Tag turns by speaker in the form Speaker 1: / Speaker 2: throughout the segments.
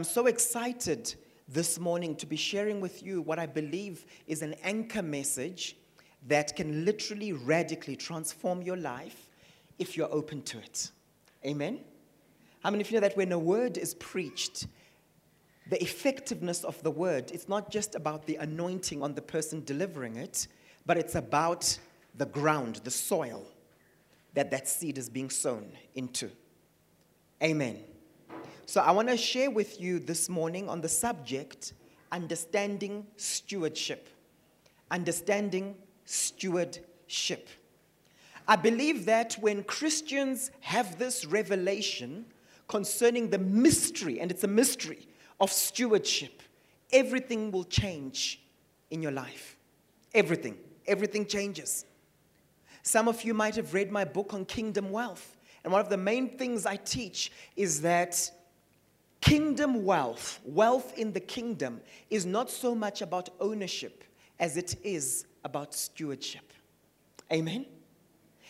Speaker 1: I'm so excited this morning to be sharing with you what I believe is an anchor message that can literally radically transform your life if you're open to it. Amen? How many of you know that when a word is preached, the effectiveness of the word, it's not just about the anointing on the person delivering it, but it's about the ground, the soil that that seed is being sown into. Amen. So I want to share with you this morning on the subject understanding stewardship. Understanding stewardship. I believe that when Christians have this revelation concerning the mystery, and it's a mystery of stewardship, everything will change in your life. Everything. Everything changes. Some of you might have read my book on kingdom wealth. And one of the main things I teach is that kingdom wealth, wealth in the kingdom, is not so much about ownership as it is about stewardship. Amen?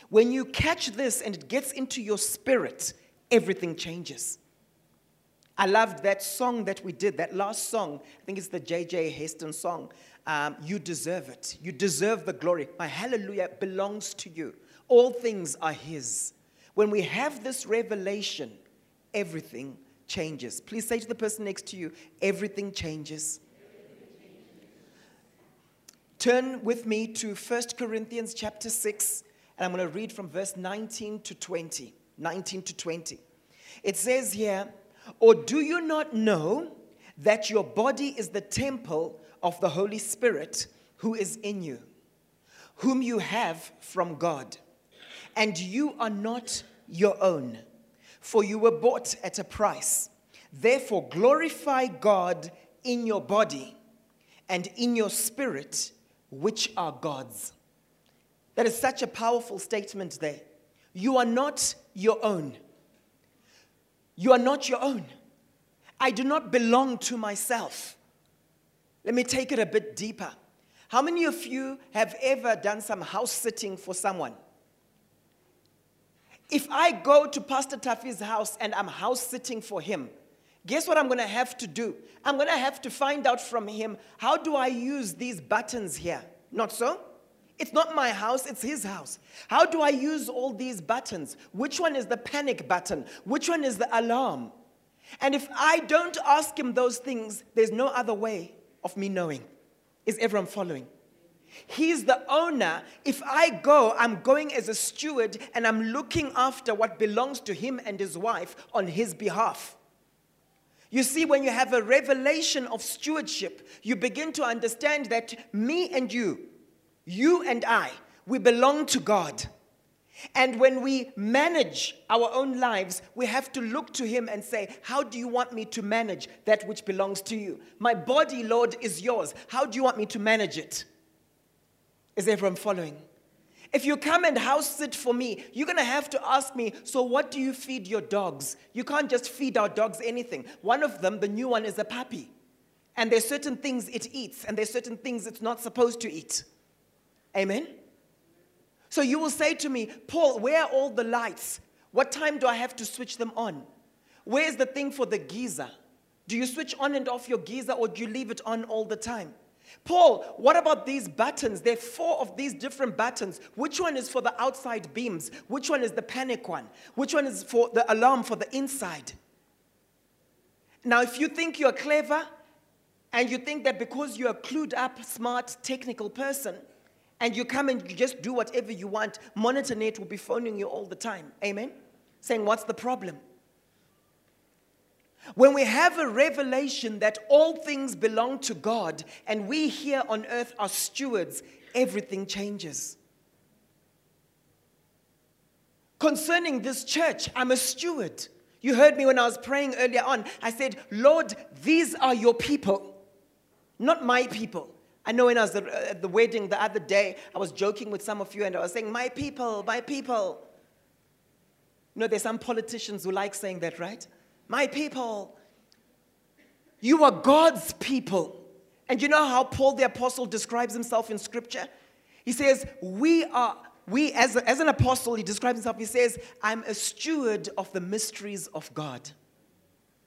Speaker 1: When you catch this and it gets into your spirit, everything changes. I loved that song that we did, that last song. I think it's the J.J. Hairston song. Um, you deserve it. You deserve the glory. My hallelujah belongs to you. All things are His. When we have this revelation, everything changes. Please say to the person next to you, everything changes. Turn with me to 1 Corinthians chapter 6, and I'm going to read from verse 19 to 20. 19 to 20. It says here, Or do you not know that your body is the temple of the Holy Spirit who is in you, whom you have from God? And you are not your own, for you were bought at a price. Therefore, glorify God in your body and in your spirit which are God's. That is such a powerful statement there. You are not your own. You are not your own. I do not belong to myself. Let me take it a bit deeper. How many of you have ever done some house sitting for someone? If I go to Pastor Taffy's house and I'm house sitting for him, guess what I'm going to have to do? I'm going to have to find out from him how do I use these buttons here? Not so? It's not my house, it's his house. How do I use all these buttons? Which one is the panic button? Which one is the alarm? And if I don't ask him those things, there's no other way of me knowing. Is everyone following? He's the owner. If I go, I'm going as a steward and I'm looking after what belongs to him and his wife on his behalf. You see, when you have a revelation of stewardship, you begin to understand that me and you, you and I, we belong to God. And when we manage our own lives, we have to look to Him and say, How do you want me to manage that which belongs to you? My body, Lord, is yours. How do you want me to manage it? Is everyone following? If you come and house sit for me, you're going to have to ask me, so what do you feed your dogs? You can't just feed our dogs anything. One of them, the new one, is a puppy. And there's certain things it eats, and there's certain things it's not supposed to eat. Amen? So you will say to me, Paul, where are all the lights? What time do I have to switch them on? Where's the thing for the geyser? Do you switch on and off your geyser or do you leave it on all the time? Paul, what about these buttons? There are four of these different buttons. Which one is for the outside beams? Which one is the panic one? Which one is for the alarm for the inside? Now, if you think you're clever and you think that because you're a clued up, smart, technical person, and you come and you just do whatever you want, Monitor MonitorNet will be phoning you all the time. Amen? Saying, What's the problem? When we have a revelation that all things belong to God and we here on earth are stewards, everything changes. Concerning this church, I'm a steward. You heard me when I was praying earlier on. I said, Lord, these are your people, not my people. I know when I was at the wedding the other day, I was joking with some of you and I was saying, My people, my people. You know, there's some politicians who like saying that, right? My people. You are God's people. And you know how Paul the apostle describes himself in scripture? He says, We are, we, as, a, as an apostle, he describes himself, he says, I'm a steward of the mysteries of God.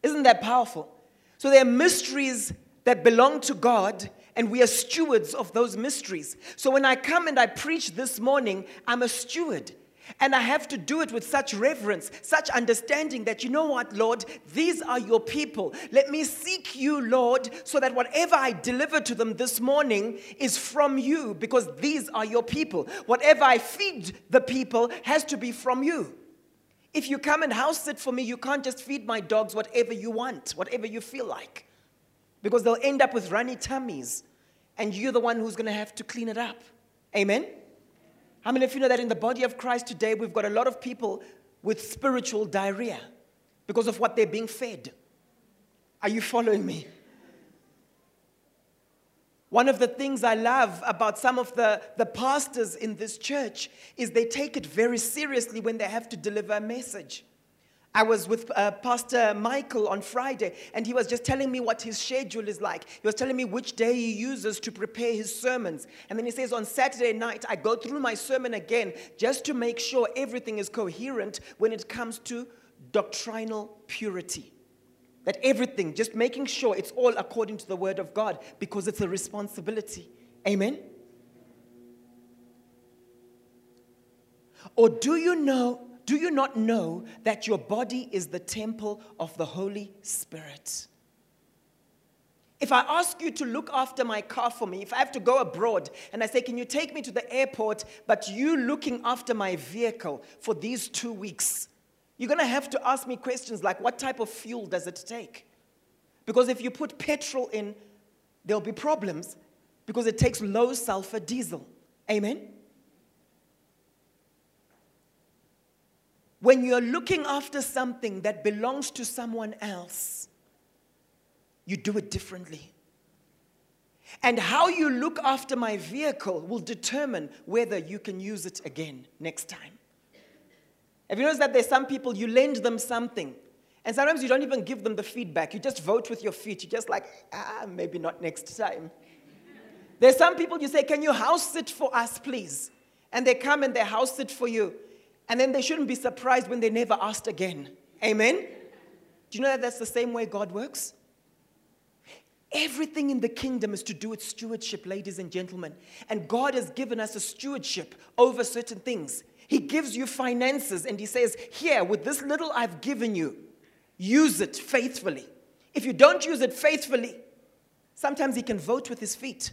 Speaker 1: Isn't that powerful? So there are mysteries that belong to God, and we are stewards of those mysteries. So when I come and I preach this morning, I'm a steward. And I have to do it with such reverence, such understanding that, you know what, Lord, these are your people. Let me seek you, Lord, so that whatever I deliver to them this morning is from you, because these are your people. Whatever I feed the people has to be from you. If you come and house sit for me, you can't just feed my dogs whatever you want, whatever you feel like because they'll end up with runny tummies, and you're the one who's going to have to clean it up. Amen? How many of you know that in the body of Christ today, we've got a lot of people with spiritual diarrhea because of what they're being fed? Are you following me? One of the things I love about some of the, the pastors in this church is they take it very seriously when they have to deliver a message. I was with uh, Pastor Michael on Friday, and he was just telling me what his schedule is like. He was telling me which day he uses to prepare his sermons. And then he says, on Saturday night, I go through my sermon again just to make sure everything is coherent when it comes to doctrinal purity. That everything, just making sure it's all according to the Word of God, because it's a responsibility. Amen? Or do you know do you not know that your body is the temple of the Holy Spirit? If I ask you to look after my car for me, if I have to go abroad and I say, Can you take me to the airport, but you looking after my vehicle for these two weeks, you're going to have to ask me questions like, What type of fuel does it take? Because if you put petrol in, there'll be problems because it takes low sulfur diesel. Amen? When you're looking after something that belongs to someone else, you do it differently. And how you look after my vehicle will determine whether you can use it again next time. Have you noticed that there's some people you lend them something, and sometimes you don't even give them the feedback. You just vote with your feet. You're just like, ah, maybe not next time. There's some people you say, Can you house sit for us, please? And they come and they house sit for you. And then they shouldn't be surprised when they never asked again. Amen? Do you know that that's the same way God works? Everything in the kingdom is to do with stewardship, ladies and gentlemen. And God has given us a stewardship over certain things. He gives you finances and He says, Here, with this little I've given you, use it faithfully. If you don't use it faithfully, sometimes He can vote with His feet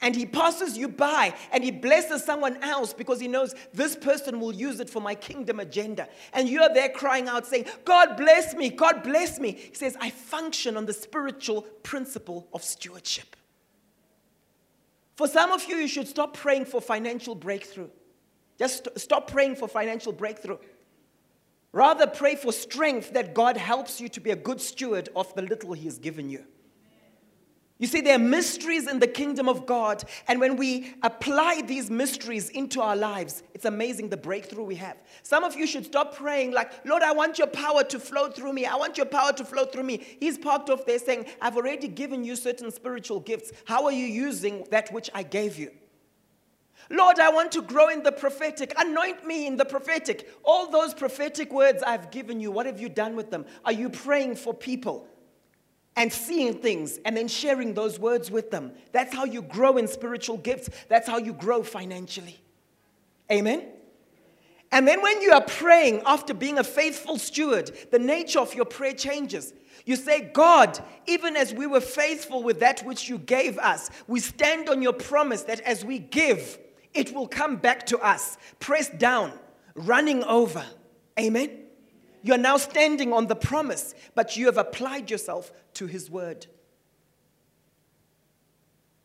Speaker 1: and he passes you by and he blesses someone else because he knows this person will use it for my kingdom agenda. And you're there crying out, saying, God bless me, God bless me. He says, I function on the spiritual principle of stewardship. For some of you, you should stop praying for financial breakthrough. Just stop praying for financial breakthrough. Rather, pray for strength that God helps you to be a good steward of the little He has given you. You see, there are mysteries in the kingdom of God, and when we apply these mysteries into our lives, it's amazing the breakthrough we have. Some of you should stop praying, like, Lord, I want your power to flow through me. I want your power to flow through me. He's parked off there saying, I've already given you certain spiritual gifts. How are you using that which I gave you? Lord, I want to grow in the prophetic. Anoint me in the prophetic. All those prophetic words I've given you, what have you done with them? Are you praying for people? And seeing things and then sharing those words with them. That's how you grow in spiritual gifts. That's how you grow financially. Amen? And then when you are praying after being a faithful steward, the nature of your prayer changes. You say, God, even as we were faithful with that which you gave us, we stand on your promise that as we give, it will come back to us, pressed down, running over. Amen? You're now standing on the promise, but you have applied yourself to His word.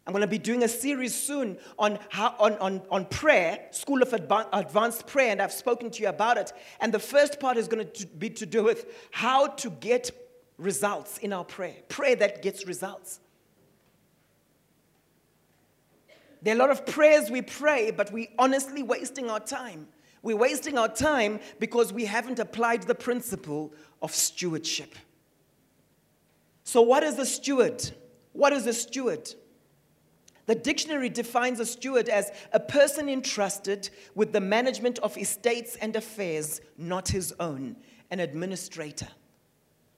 Speaker 1: I'm going to be doing a series soon on, how, on, on, on prayer, School of Advanced Prayer, and I've spoken to you about it. And the first part is going to be to do with how to get results in our prayer, prayer that gets results. There are a lot of prayers we pray, but we're honestly wasting our time we're wasting our time because we haven't applied the principle of stewardship. So, what is a steward? What is a steward? The dictionary defines a steward as a person entrusted with the management of estates and affairs not his own, an administrator.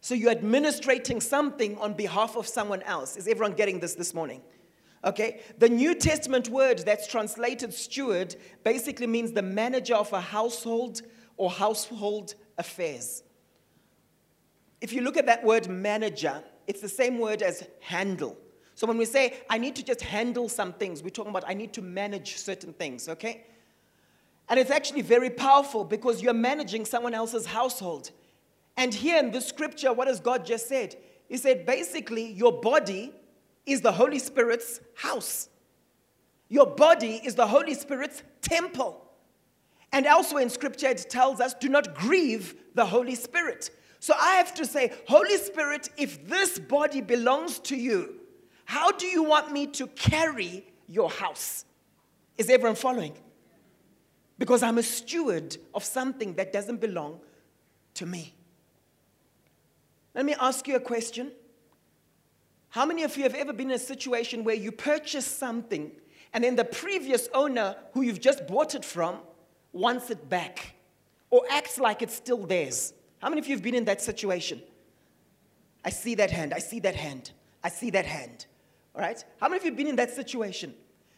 Speaker 1: So you're administrating something on behalf of someone else. Is everyone getting this this morning? Okay? The New Testament word that's translated steward basically means the manager of a household or household affairs. If you look at that word manager, it's the same word as handle. So when we say, I need to just handle some things, we're talking about I need to manage certain things, okay? And it's actually very powerful because you're managing someone else's household. And here in this scripture, what has God just said? He said, basically, your body is the Holy Spirit's house. Your body is the Holy Spirit's temple. And elsewhere in scripture, it tells us, do not grieve the Holy Spirit. So I have to say, Holy Spirit, if this body belongs to you, how do you want me to carry your house? Is everyone following? Because I'm a steward of something that doesn't belong to me. Let me ask you a question. How many of you have ever been in a situation where you purchase something and then the previous owner who you've just bought it from wants it back or acts like it's still theirs? How many of you have been in that situation? I see that hand. I see that hand. I see that hand. All right? How many of you have been in that situation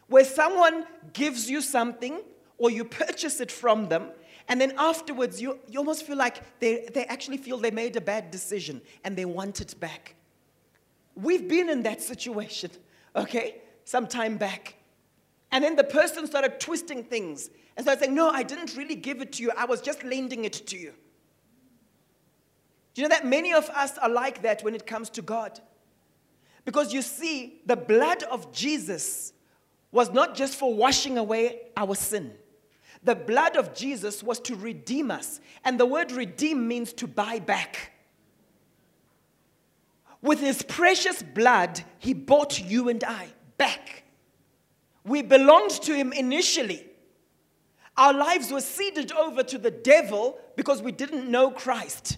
Speaker 1: where someone gives you something or you purchase it from them and then afterwards you, you almost feel like they, they actually feel they made a bad decision and they want it back? We've been in that situation, okay, some time back. And then the person started twisting things and started saying, No, I didn't really give it to you, I was just lending it to you. Do you know that many of us are like that when it comes to God? Because you see, the blood of Jesus was not just for washing away our sin. The blood of Jesus was to redeem us. And the word redeem means to buy back. With his precious blood, he bought you and I back. We belonged to him initially. Our lives were ceded over to the devil because we didn't know Christ.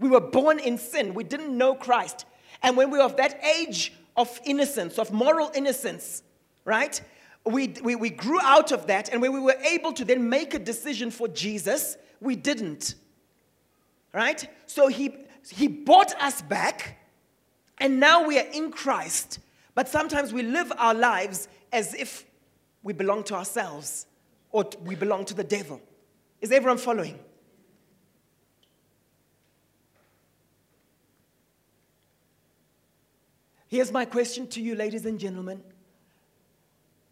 Speaker 1: We were born in sin, we didn't know Christ. And when we were of that age of innocence, of moral innocence, right? We, we, we grew out of that, and when we were able to then make a decision for Jesus, we didn't. Right? So he, he bought us back and now we are in Christ, but sometimes we live our lives as if we belong to ourselves or we belong to the devil. Is everyone following? Here's my question to you, ladies and gentlemen.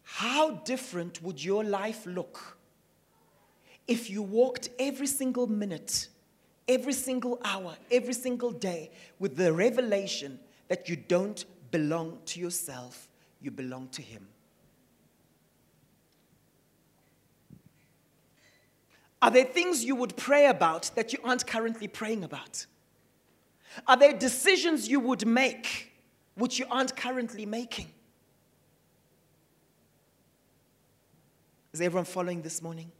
Speaker 1: How different would your life look if you walked every single minute, every single hour, every single day with the revelation that you don't belong to yourself, you belong to Him. Are there things you would pray about that you aren't currently praying about? Are there decisions you would make which you aren't currently making? Is everyone following this morning?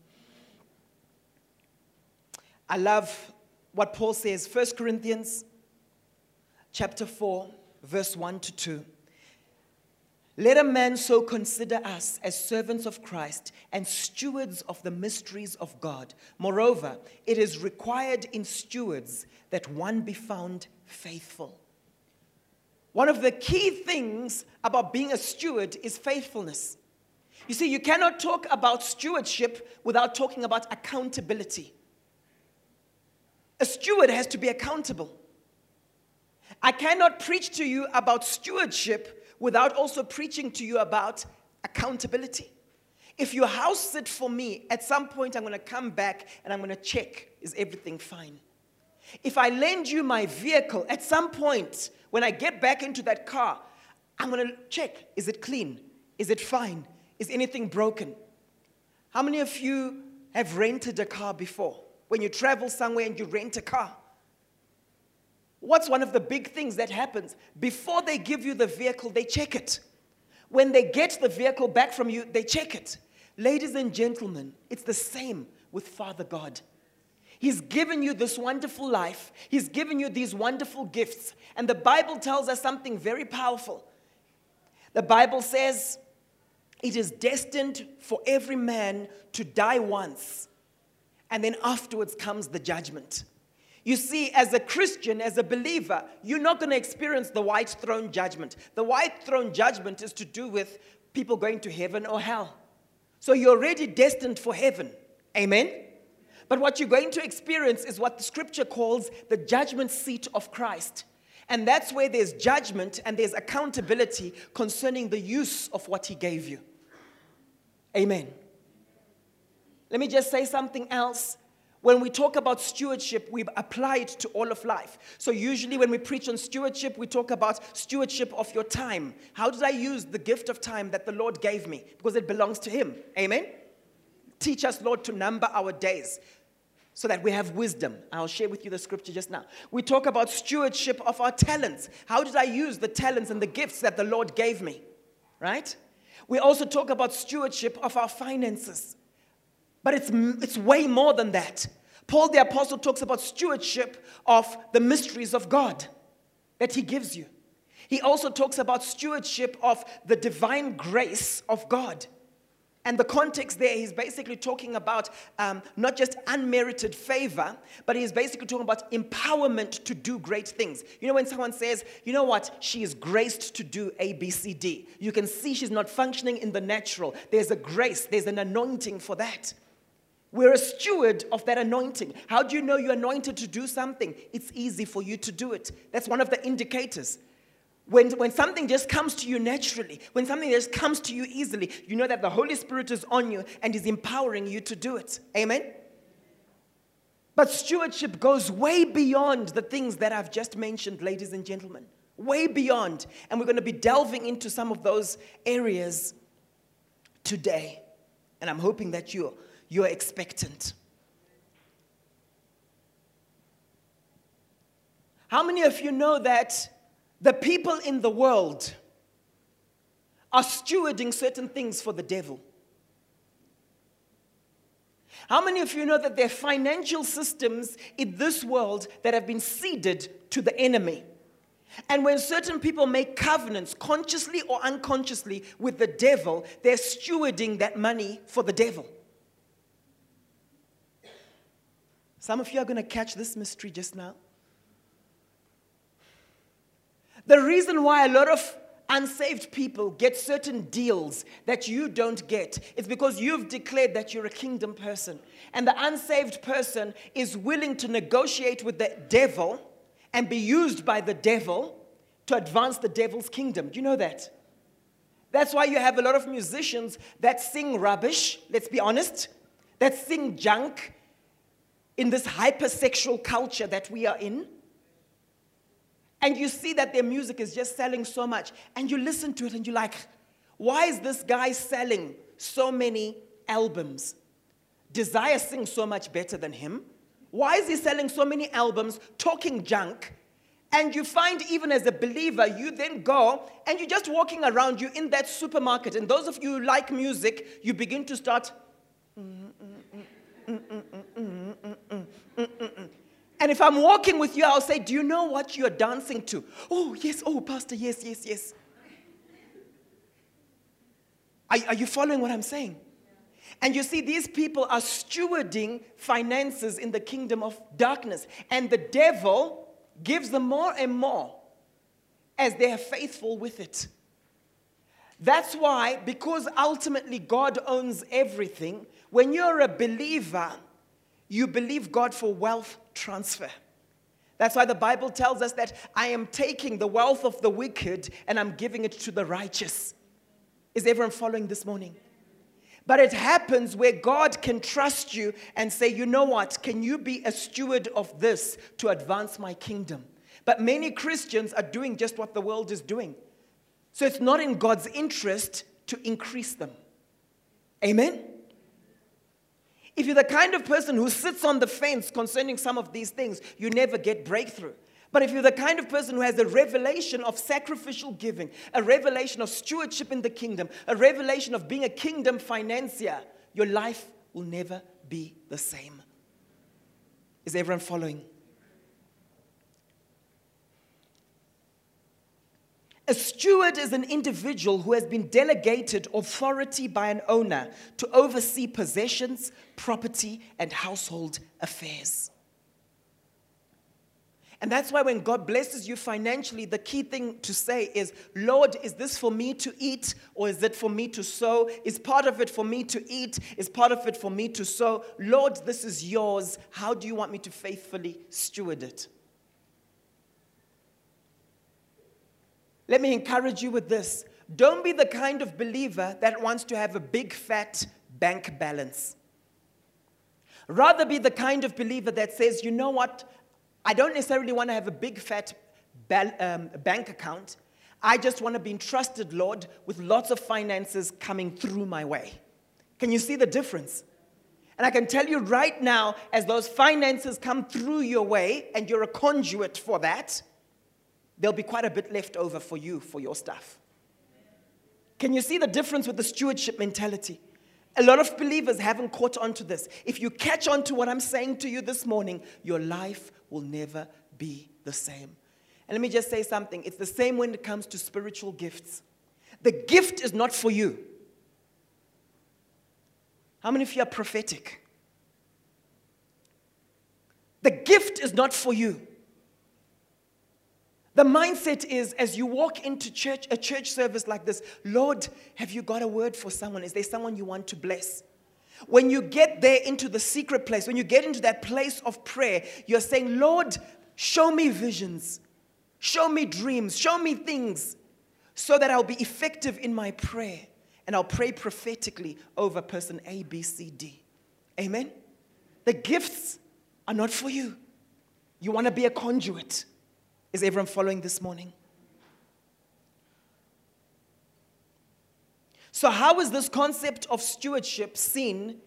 Speaker 1: I love what Paul says, 1 Corinthians chapter 4, verse 1 to 2. Let a man so consider us as servants of Christ and stewards of the mysteries of God. Moreover, it is required in stewards that one be found faithful. One of the key things about being a steward is faithfulness. You see, you cannot talk about stewardship without talking about accountability. A steward has to be accountable. I cannot preach to you about stewardship without also preaching to you about accountability. If you house sit for me, at some point I'm going to come back and I'm going to check is everything fine? If I lend you my vehicle, at some point when I get back into that car, I'm going to check is it clean? Is it fine? Is anything broken? How many of you have rented a car before? When you travel somewhere and you rent a car, What's one of the big things that happens? Before they give you the vehicle, they check it. When they get the vehicle back from you, they check it. Ladies and gentlemen, it's the same with Father God. He's given you this wonderful life, He's given you these wonderful gifts. And the Bible tells us something very powerful. The Bible says, it is destined for every man to die once, and then afterwards comes the judgment. You see, as a Christian, as a believer, you're not going to experience the white throne judgment. The white throne judgment is to do with people going to heaven or hell. So you're already destined for heaven. Amen? But what you're going to experience is what the scripture calls the judgment seat of Christ. And that's where there's judgment and there's accountability concerning the use of what he gave you. Amen. Let me just say something else when we talk about stewardship, we apply it to all of life. So, usually, when we preach on stewardship, we talk about stewardship of your time. How did I use the gift of time that the Lord gave me? Because it belongs to Him. Amen? Teach us, Lord, to number our days so that we have wisdom. I'll share with you the scripture just now. We talk about stewardship of our talents. How did I use the talents and the gifts that the Lord gave me? Right? We also talk about stewardship of our finances. But it's, it's way more than that. Paul the Apostle talks about stewardship of the mysteries of God that he gives you. He also talks about stewardship of the divine grace of God. And the context there, he's basically talking about um, not just unmerited favor, but he's basically talking about empowerment to do great things. You know, when someone says, you know what, she is graced to do A, B, C, D, you can see she's not functioning in the natural. There's a grace, there's an anointing for that. We're a steward of that anointing. How do you know you're anointed to do something? It's easy for you to do it. That's one of the indicators. When, when something just comes to you naturally, when something just comes to you easily, you know that the Holy Spirit is on you and is empowering you to do it. Amen? But stewardship goes way beyond the things that I've just mentioned, ladies and gentlemen. Way beyond. And we're going to be delving into some of those areas today. And I'm hoping that you you're expectant. How many of you know that the people in the world are stewarding certain things for the devil? How many of you know that there are financial systems in this world that have been ceded to the enemy? And when certain people make covenants, consciously or unconsciously, with the devil, they're stewarding that money for the devil. Some of you are going to catch this mystery just now. The reason why a lot of unsaved people get certain deals that you don't get is because you've declared that you're a kingdom person. And the unsaved person is willing to negotiate with the devil and be used by the devil to advance the devil's kingdom. Do you know that? That's why you have a lot of musicians that sing rubbish, let's be honest, that sing junk, in this hypersexual culture that we are in. And you see that their music is just selling so much. And you listen to it and you're like, why is this guy selling so many albums? Desire sings so much better than him. Why is he selling so many albums, talking junk? And you find, even as a believer, you then go and you're just walking around, you in that supermarket. And those of you who like music, you begin to start. Mm, mm, mm, and if I'm walking with you, I'll say, Do you know what you're dancing to? Oh, yes. Oh, Pastor, yes, yes, yes. Are, are you following what I'm saying? And you see, these people are stewarding finances in the kingdom of darkness. And the devil gives them more and more as they are faithful with it. That's why, because ultimately God owns everything, when you're a believer, you believe God for wealth transfer. That's why the Bible tells us that I am taking the wealth of the wicked and I'm giving it to the righteous. Is everyone following this morning? But it happens where God can trust you and say, you know what, can you be a steward of this to advance my kingdom? But many Christians are doing just what the world is doing. So it's not in God's interest to increase them. Amen? If you're the kind of person who sits on the fence concerning some of these things, you never get breakthrough. But if you're the kind of person who has a revelation of sacrificial giving, a revelation of stewardship in the kingdom, a revelation of being a kingdom financier, your life will never be the same. Is everyone following? A steward is an individual who has been delegated authority by an owner to oversee possessions, property, and household affairs. And that's why when God blesses you financially, the key thing to say is, Lord, is this for me to eat or is it for me to sow? Is part of it for me to eat? Is part of it for me to sow? Lord, this is yours. How do you want me to faithfully steward it? Let me encourage you with this. Don't be the kind of believer that wants to have a big fat bank balance. Rather be the kind of believer that says, you know what? I don't necessarily want to have a big fat um, bank account. I just want to be entrusted, Lord, with lots of finances coming through my way. Can you see the difference? And I can tell you right now, as those finances come through your way and you're a conduit for that, there'll be quite a bit left over for you for your stuff. Can you see the difference with the stewardship mentality? A lot of believers haven't caught on to this. If you catch on to what I'm saying to you this morning, your life will never be the same. And let me just say something it's the same when it comes to spiritual gifts. The gift is not for you. How many of you are prophetic? The gift is not for you. The mindset is as you walk into church, a church service like this, Lord, have you got a word for someone? Is there someone you want to bless? When you get there into the secret place, when you get into that place of prayer, you're saying, Lord, show me visions, show me dreams, show me things so that I'll be effective in my prayer and I'll pray prophetically over person A, B, C, D. Amen? The gifts are not for you. You want to be a conduit. Is everyone following this morning? So, how is this concept of stewardship seen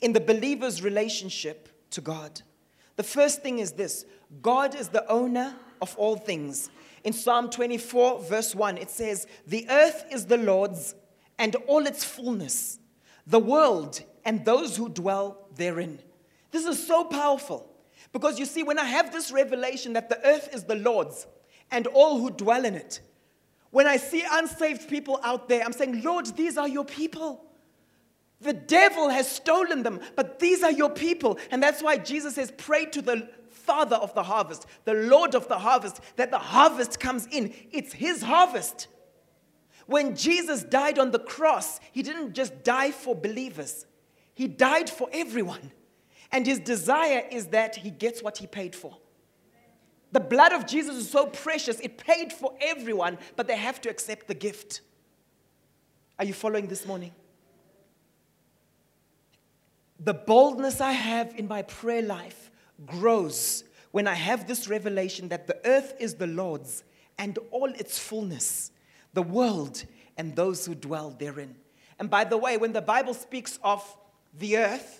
Speaker 1: in the believer's relationship to God? The first thing is this God is the owner of all things. In Psalm 24, verse 1, it says, The earth is the Lord's and all its fullness, the world and those who dwell therein. This is so powerful. Because you see, when I have this revelation that the earth is the Lord's and all who dwell in it, when I see unsaved people out there, I'm saying, Lord, these are your people. The devil has stolen them, but these are your people. And that's why Jesus says, Pray to the Father of the harvest, the Lord of the harvest, that the harvest comes in. It's his harvest. When Jesus died on the cross, he didn't just die for believers, he died for everyone. And his desire is that he gets what he paid for. The blood of Jesus is so precious, it paid for everyone, but they have to accept the gift. Are you following this morning? The boldness I have in my prayer life grows when I have this revelation that the earth is the Lord's and all its fullness, the world and those who dwell therein. And by the way, when the Bible speaks of the earth,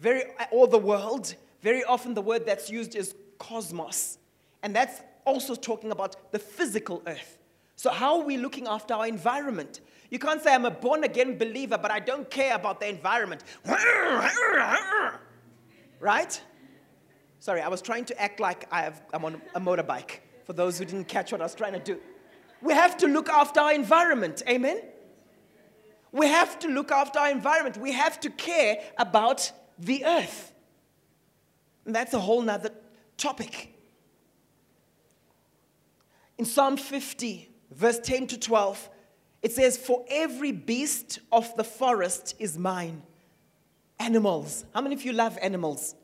Speaker 1: very, or the world, very often the word that's used is cosmos. And that's also talking about the physical earth. So, how are we looking after our environment? You can't say, I'm a born again believer, but I don't care about the environment. Right? Sorry, I was trying to act like I have, I'm on a motorbike, for those who didn't catch what I was trying to do. We have to look after our environment. Amen? We have to look after our environment. We have to care about the earth. And that's a whole nother topic. In Psalm 50, verse 10 to 12, it says, For every beast of the forest is mine. Animals. How many of you love animals?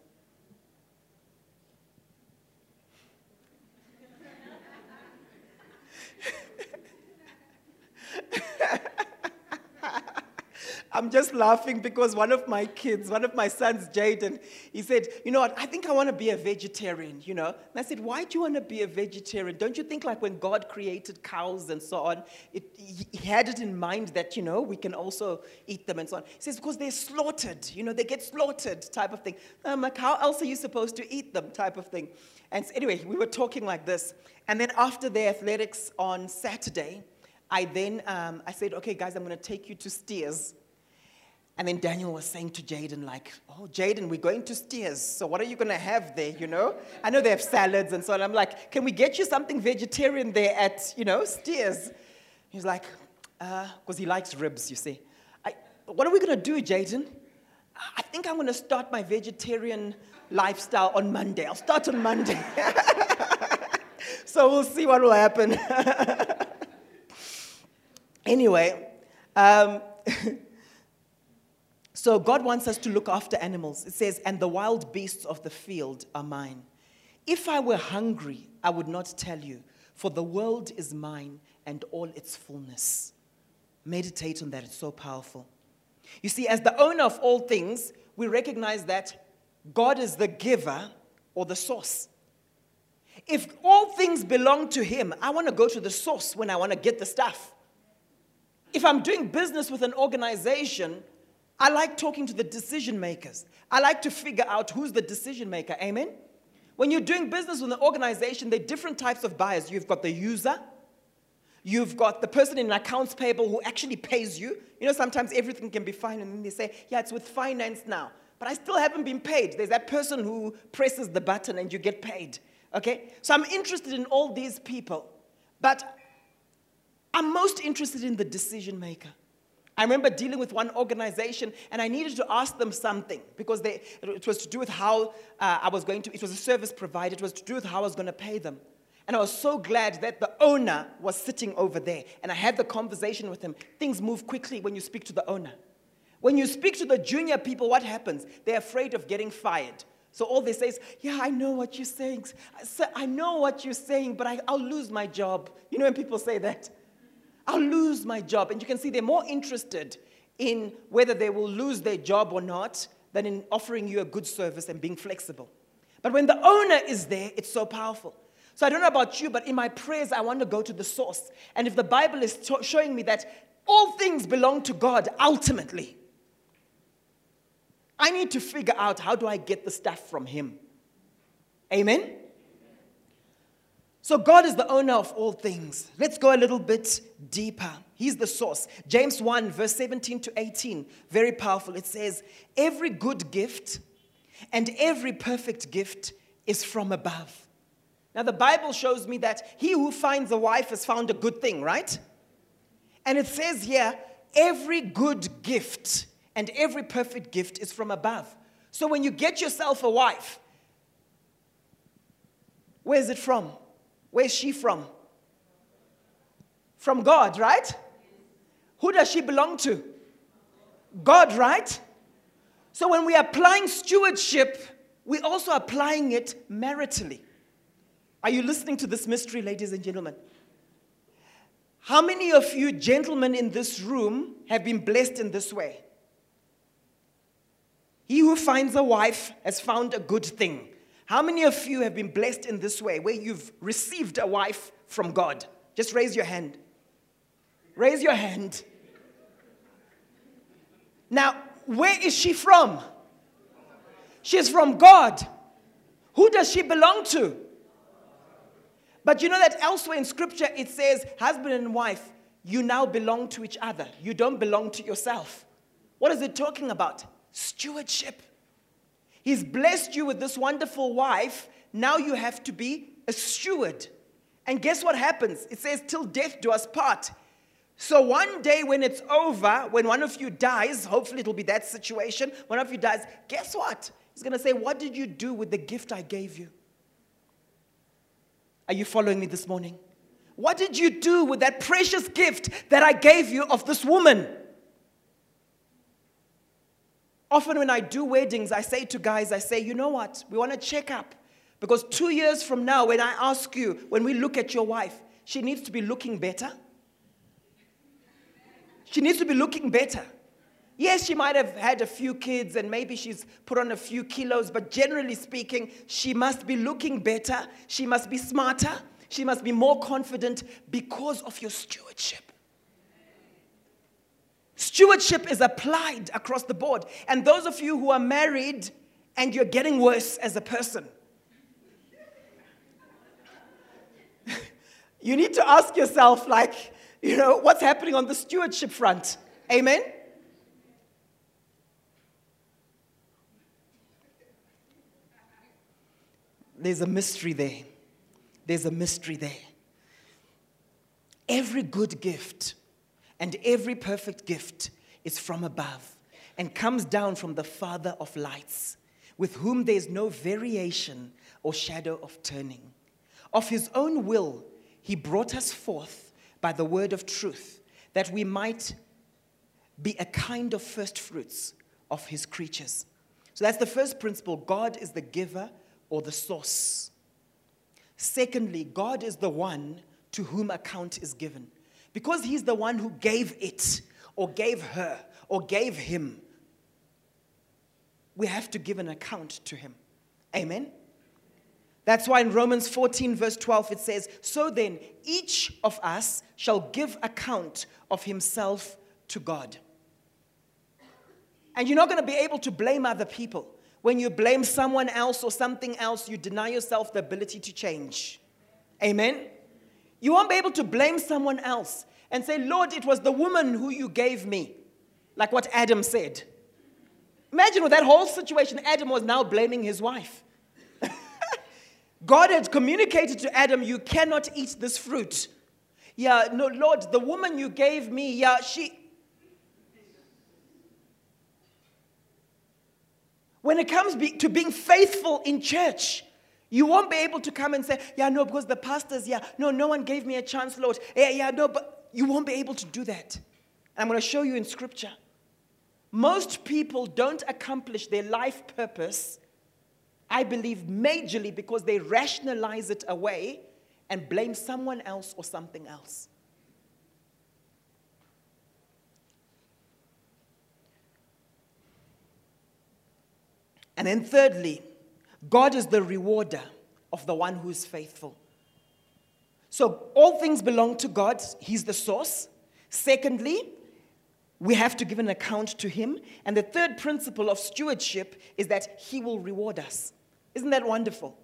Speaker 1: I'm just laughing because one of my kids, one of my sons, Jaden, he said, You know what? I think I want to be a vegetarian, you know? And I said, Why do you want to be a vegetarian? Don't you think, like, when God created cows and so on, it, he had it in mind that, you know, we can also eat them and so on? He says, Because they're slaughtered, you know, they get slaughtered, type of thing. I'm like, How else are you supposed to eat them, type of thing? And so anyway, we were talking like this. And then after the athletics on Saturday, I then um, I said, okay, guys, I'm going to take you to Steers. And then Daniel was saying to Jaden, like, oh, Jaden, we're going to Steers. So what are you going to have there, you know? I know they have salads and so on. I'm like, can we get you something vegetarian there at, you know, Steers? He's like, because uh, he likes ribs, you see. I, what are we going to do, Jaden? I think I'm going to start my vegetarian lifestyle on Monday. I'll start on Monday. so we'll see what will happen. anyway, um, so God wants us to look after animals. It says, and the wild beasts of the field are mine. If I were hungry, I would not tell you, for the world is mine and all its fullness. Meditate on that, it's so powerful. You see, as the owner of all things, we recognize that God is the giver or the source. If all things belong to Him, I want to go to the source when I want to get the stuff. If I'm doing business with an organization, I like talking to the decision makers. I like to figure out who's the decision maker. Amen? When you're doing business with an organization, there are different types of buyers. You've got the user, you've got the person in accounts payable who actually pays you. You know, sometimes everything can be fine, and then they say, Yeah, it's with finance now, but I still haven't been paid. There's that person who presses the button and you get paid. Okay? So I'm interested in all these people, but I'm most interested in the decision maker. I remember dealing with one organization and I needed to ask them something because they, it was to do with how uh, I was going to, it was a service provider, it was to do with how I was going to pay them. And I was so glad that the owner was sitting over there and I had the conversation with him. Things move quickly when you speak to the owner. When you speak to the junior people, what happens? They're afraid of getting fired. So all they say is, Yeah, I know what you're saying. I know what you're saying, but I, I'll lose my job. You know when people say that? I'll lose my job. And you can see they're more interested in whether they will lose their job or not than in offering you a good service and being flexible. But when the owner is there, it's so powerful. So I don't know about you, but in my prayers, I want to go to the source. And if the Bible is t- showing me that all things belong to God ultimately, I need to figure out how do I get the stuff from Him. Amen? So, God is the owner of all things. Let's go a little bit deeper. He's the source. James 1, verse 17 to 18, very powerful. It says, Every good gift and every perfect gift is from above. Now, the Bible shows me that he who finds a wife has found a good thing, right? And it says here, every good gift and every perfect gift is from above. So, when you get yourself a wife, where is it from? Where's she from? From God, right? Who does she belong to? God, right? So when we are applying stewardship, we're also applying it maritally. Are you listening to this mystery, ladies and gentlemen? How many of you gentlemen in this room have been blessed in this way? He who finds a wife has found a good thing. How many of you have been blessed in this way, where you've received a wife from God? Just raise your hand. Raise your hand. Now, where is she from? She's from God. Who does she belong to? But you know that elsewhere in scripture it says, husband and wife, you now belong to each other. You don't belong to yourself. What is it talking about? Stewardship. He's blessed you with this wonderful wife. Now you have to be a steward. And guess what happens? It says, till death do us part. So one day when it's over, when one of you dies, hopefully it'll be that situation, one of you dies, guess what? He's going to say, What did you do with the gift I gave you? Are you following me this morning? What did you do with that precious gift that I gave you of this woman? Often, when I do weddings, I say to guys, I say, you know what? We want to check up. Because two years from now, when I ask you, when we look at your wife, she needs to be looking better. She needs to be looking better. Yes, she might have had a few kids and maybe she's put on a few kilos, but generally speaking, she must be looking better. She must be smarter. She must be more confident because of your stewardship. Stewardship is applied across the board. And those of you who are married and you're getting worse as a person, you need to ask yourself, like, you know, what's happening on the stewardship front? Amen? There's a mystery there. There's a mystery there. Every good gift and every perfect gift is from above and comes down from the Father of lights, with whom there is no variation or shadow of turning. Of his own will, he brought us forth by the word of truth, that we might be a kind of first fruits of his creatures. So that's the first principle God is the giver or the source. Secondly, God is the one to whom account is given. Because he's the one who gave it, or gave her, or gave him, we have to give an account to him. Amen? That's why in Romans 14, verse 12, it says, So then, each of us shall give account of himself to God. And you're not going to be able to blame other people. When you blame someone else or something else, you deny yourself the ability to change. Amen? You won't be able to blame someone else and say, Lord, it was the woman who you gave me, like what Adam said. Imagine with that whole situation, Adam was now blaming his wife. God had communicated to Adam, You cannot eat this fruit. Yeah, no, Lord, the woman you gave me, yeah, she. When it comes be, to being faithful in church, you won't be able to come and say, Yeah, no, because the pastors, yeah, no, no one gave me a chance, Lord. Yeah, yeah, no, but you won't be able to do that. I'm going to show you in scripture. Most people don't accomplish their life purpose, I believe, majorly because they rationalize it away and blame someone else or something else. And then, thirdly, God is the rewarder of the one who is faithful. So, all things belong to God, He's the source. Secondly, we have to give an account to Him. And the third principle of stewardship is that He will reward us. Isn't that wonderful?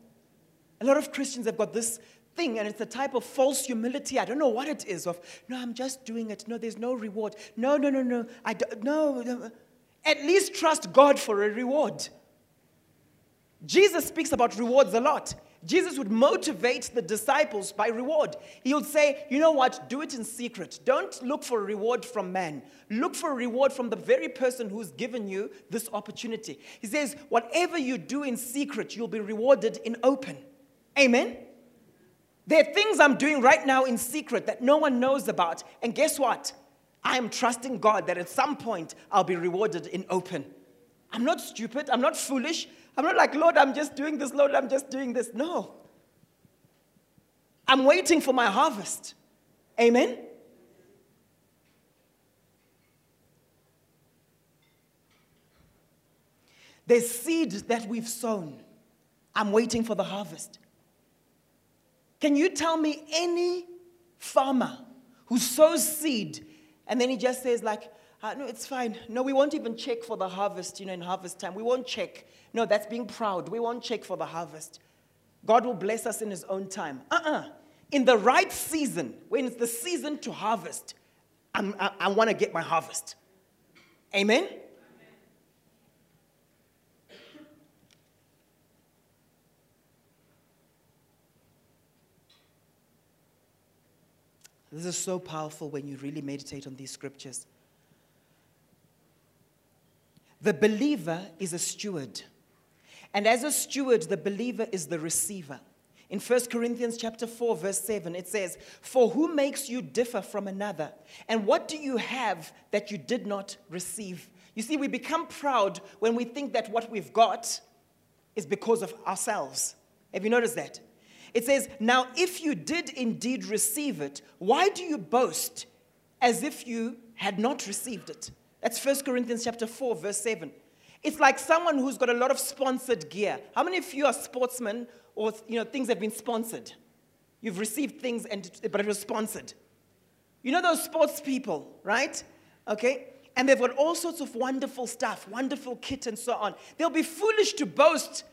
Speaker 1: A lot of Christians have got this thing, and it's a type of false humility. I don't know what it is of, no, I'm just doing it. No, there's no reward. No, no, no, no. I don't, no, no. At least trust God for a reward. Jesus speaks about rewards a lot. Jesus would motivate the disciples by reward. He would say, You know what? Do it in secret. Don't look for a reward from man. Look for a reward from the very person who's given you this opportunity. He says, Whatever you do in secret, you'll be rewarded in open. Amen? There are things I'm doing right now in secret that no one knows about. And guess what? I am trusting God that at some point I'll be rewarded in open. I'm not stupid. I'm not foolish. I'm not like, Lord, I'm just doing this, Lord, I'm just doing this. No. I'm waiting for my harvest. Amen? There's seed that we've sown. I'm waiting for the harvest. Can you tell me any farmer who sows seed and then he just says, like, uh, no, it's fine. No, we won't even check for the harvest, you know, in harvest time. We won't check. No, that's being proud. We won't check for the harvest. God will bless us in His own time. Uh uh In the right season, when it's the season to harvest, I'm, i I want to get my harvest. Amen? This is so powerful when you really meditate on these scriptures. The believer is a steward. And as a steward, the believer is the receiver. In 1 Corinthians chapter 4 verse 7 it says, "For who makes you differ from another? And what do you have that you did not receive?" You see, we become proud when we think that what we've got is because of ourselves. Have you noticed that? It says, "Now if you did indeed receive it, why do you boast as if you had not received it?" That's 1 Corinthians chapter 4, verse 7. It's like someone who's got a lot of sponsored gear. How many of you are sportsmen or you know things have been sponsored? You've received things and but it was sponsored. You know those sports people, right? Okay? And they've got all sorts of wonderful stuff, wonderful kit and so on. They'll be foolish to boast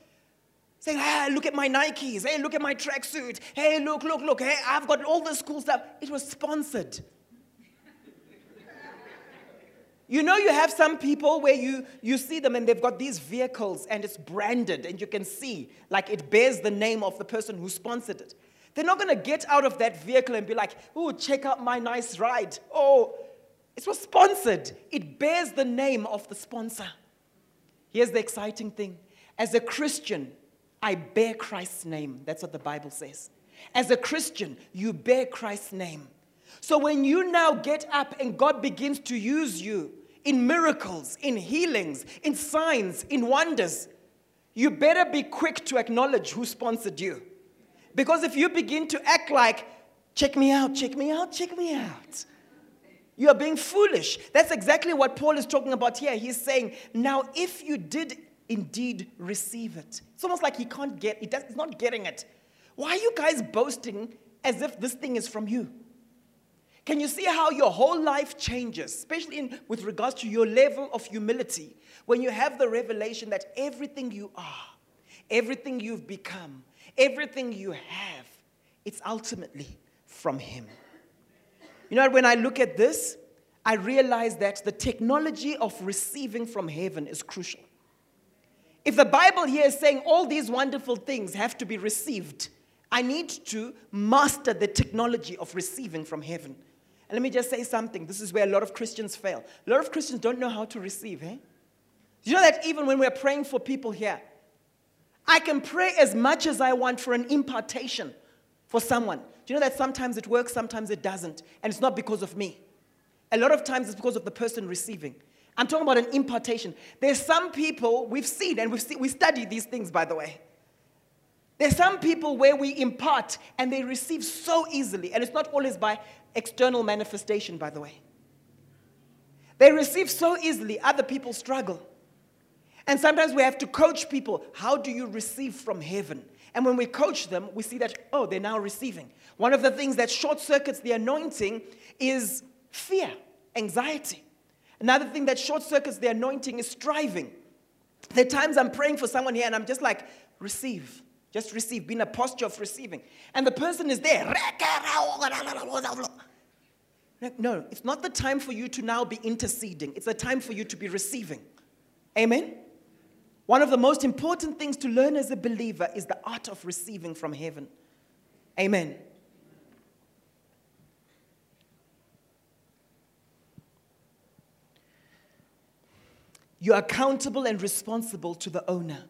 Speaker 1: saying, Hey, ah, look at my Nikes. Hey, look at my tracksuit. Hey, look, look, look. Hey, I've got all this cool stuff. It was sponsored. You know, you have some people where you, you see them and they've got these vehicles and it's branded and you can see, like, it bears the name of the person who sponsored it. They're not going to get out of that vehicle and be like, oh, check out my nice ride. Oh, it was sponsored. It bears the name of the sponsor. Here's the exciting thing as a Christian, I bear Christ's name. That's what the Bible says. As a Christian, you bear Christ's name. So when you now get up and God begins to use you in miracles, in healings, in signs, in wonders, you better be quick to acknowledge who sponsored you. Because if you begin to act like, check me out, check me out, check me out, you are being foolish. That's exactly what Paul is talking about here. He's saying, now if you did indeed receive it, it's almost like he can't get it, he's not getting it. Why are you guys boasting as if this thing is from you? Can you see how your whole life changes, especially in, with regards to your level of humility, when you have the revelation that everything you are, everything you've become, everything you have, it's ultimately from Him. You know, when I look at this, I realize that the technology of receiving from heaven is crucial. If the Bible here is saying all these wonderful things have to be received, I need to master the technology of receiving from heaven. And let me just say something. This is where a lot of Christians fail. A lot of Christians don't know how to receive, eh? You know that even when we're praying for people here, I can pray as much as I want for an impartation for someone. Do you know that sometimes it works, sometimes it doesn't? And it's not because of me. A lot of times it's because of the person receiving. I'm talking about an impartation. There's some people we've seen, and we've seen, we study these things, by the way. There's some people where we impart and they receive so easily, and it's not always by external manifestation, by the way. They receive so easily, other people struggle. And sometimes we have to coach people. How do you receive from heaven? And when we coach them, we see that, oh, they're now receiving. One of the things that short circuits the anointing is fear, anxiety. Another thing that short circuits the anointing is striving. There are times I'm praying for someone here and I'm just like, receive. Just receive, be in a posture of receiving. And the person is there. No, it's not the time for you to now be interceding. It's the time for you to be receiving. Amen? One of the most important things to learn as a believer is the art of receiving from heaven. Amen. You're accountable and responsible to the owner.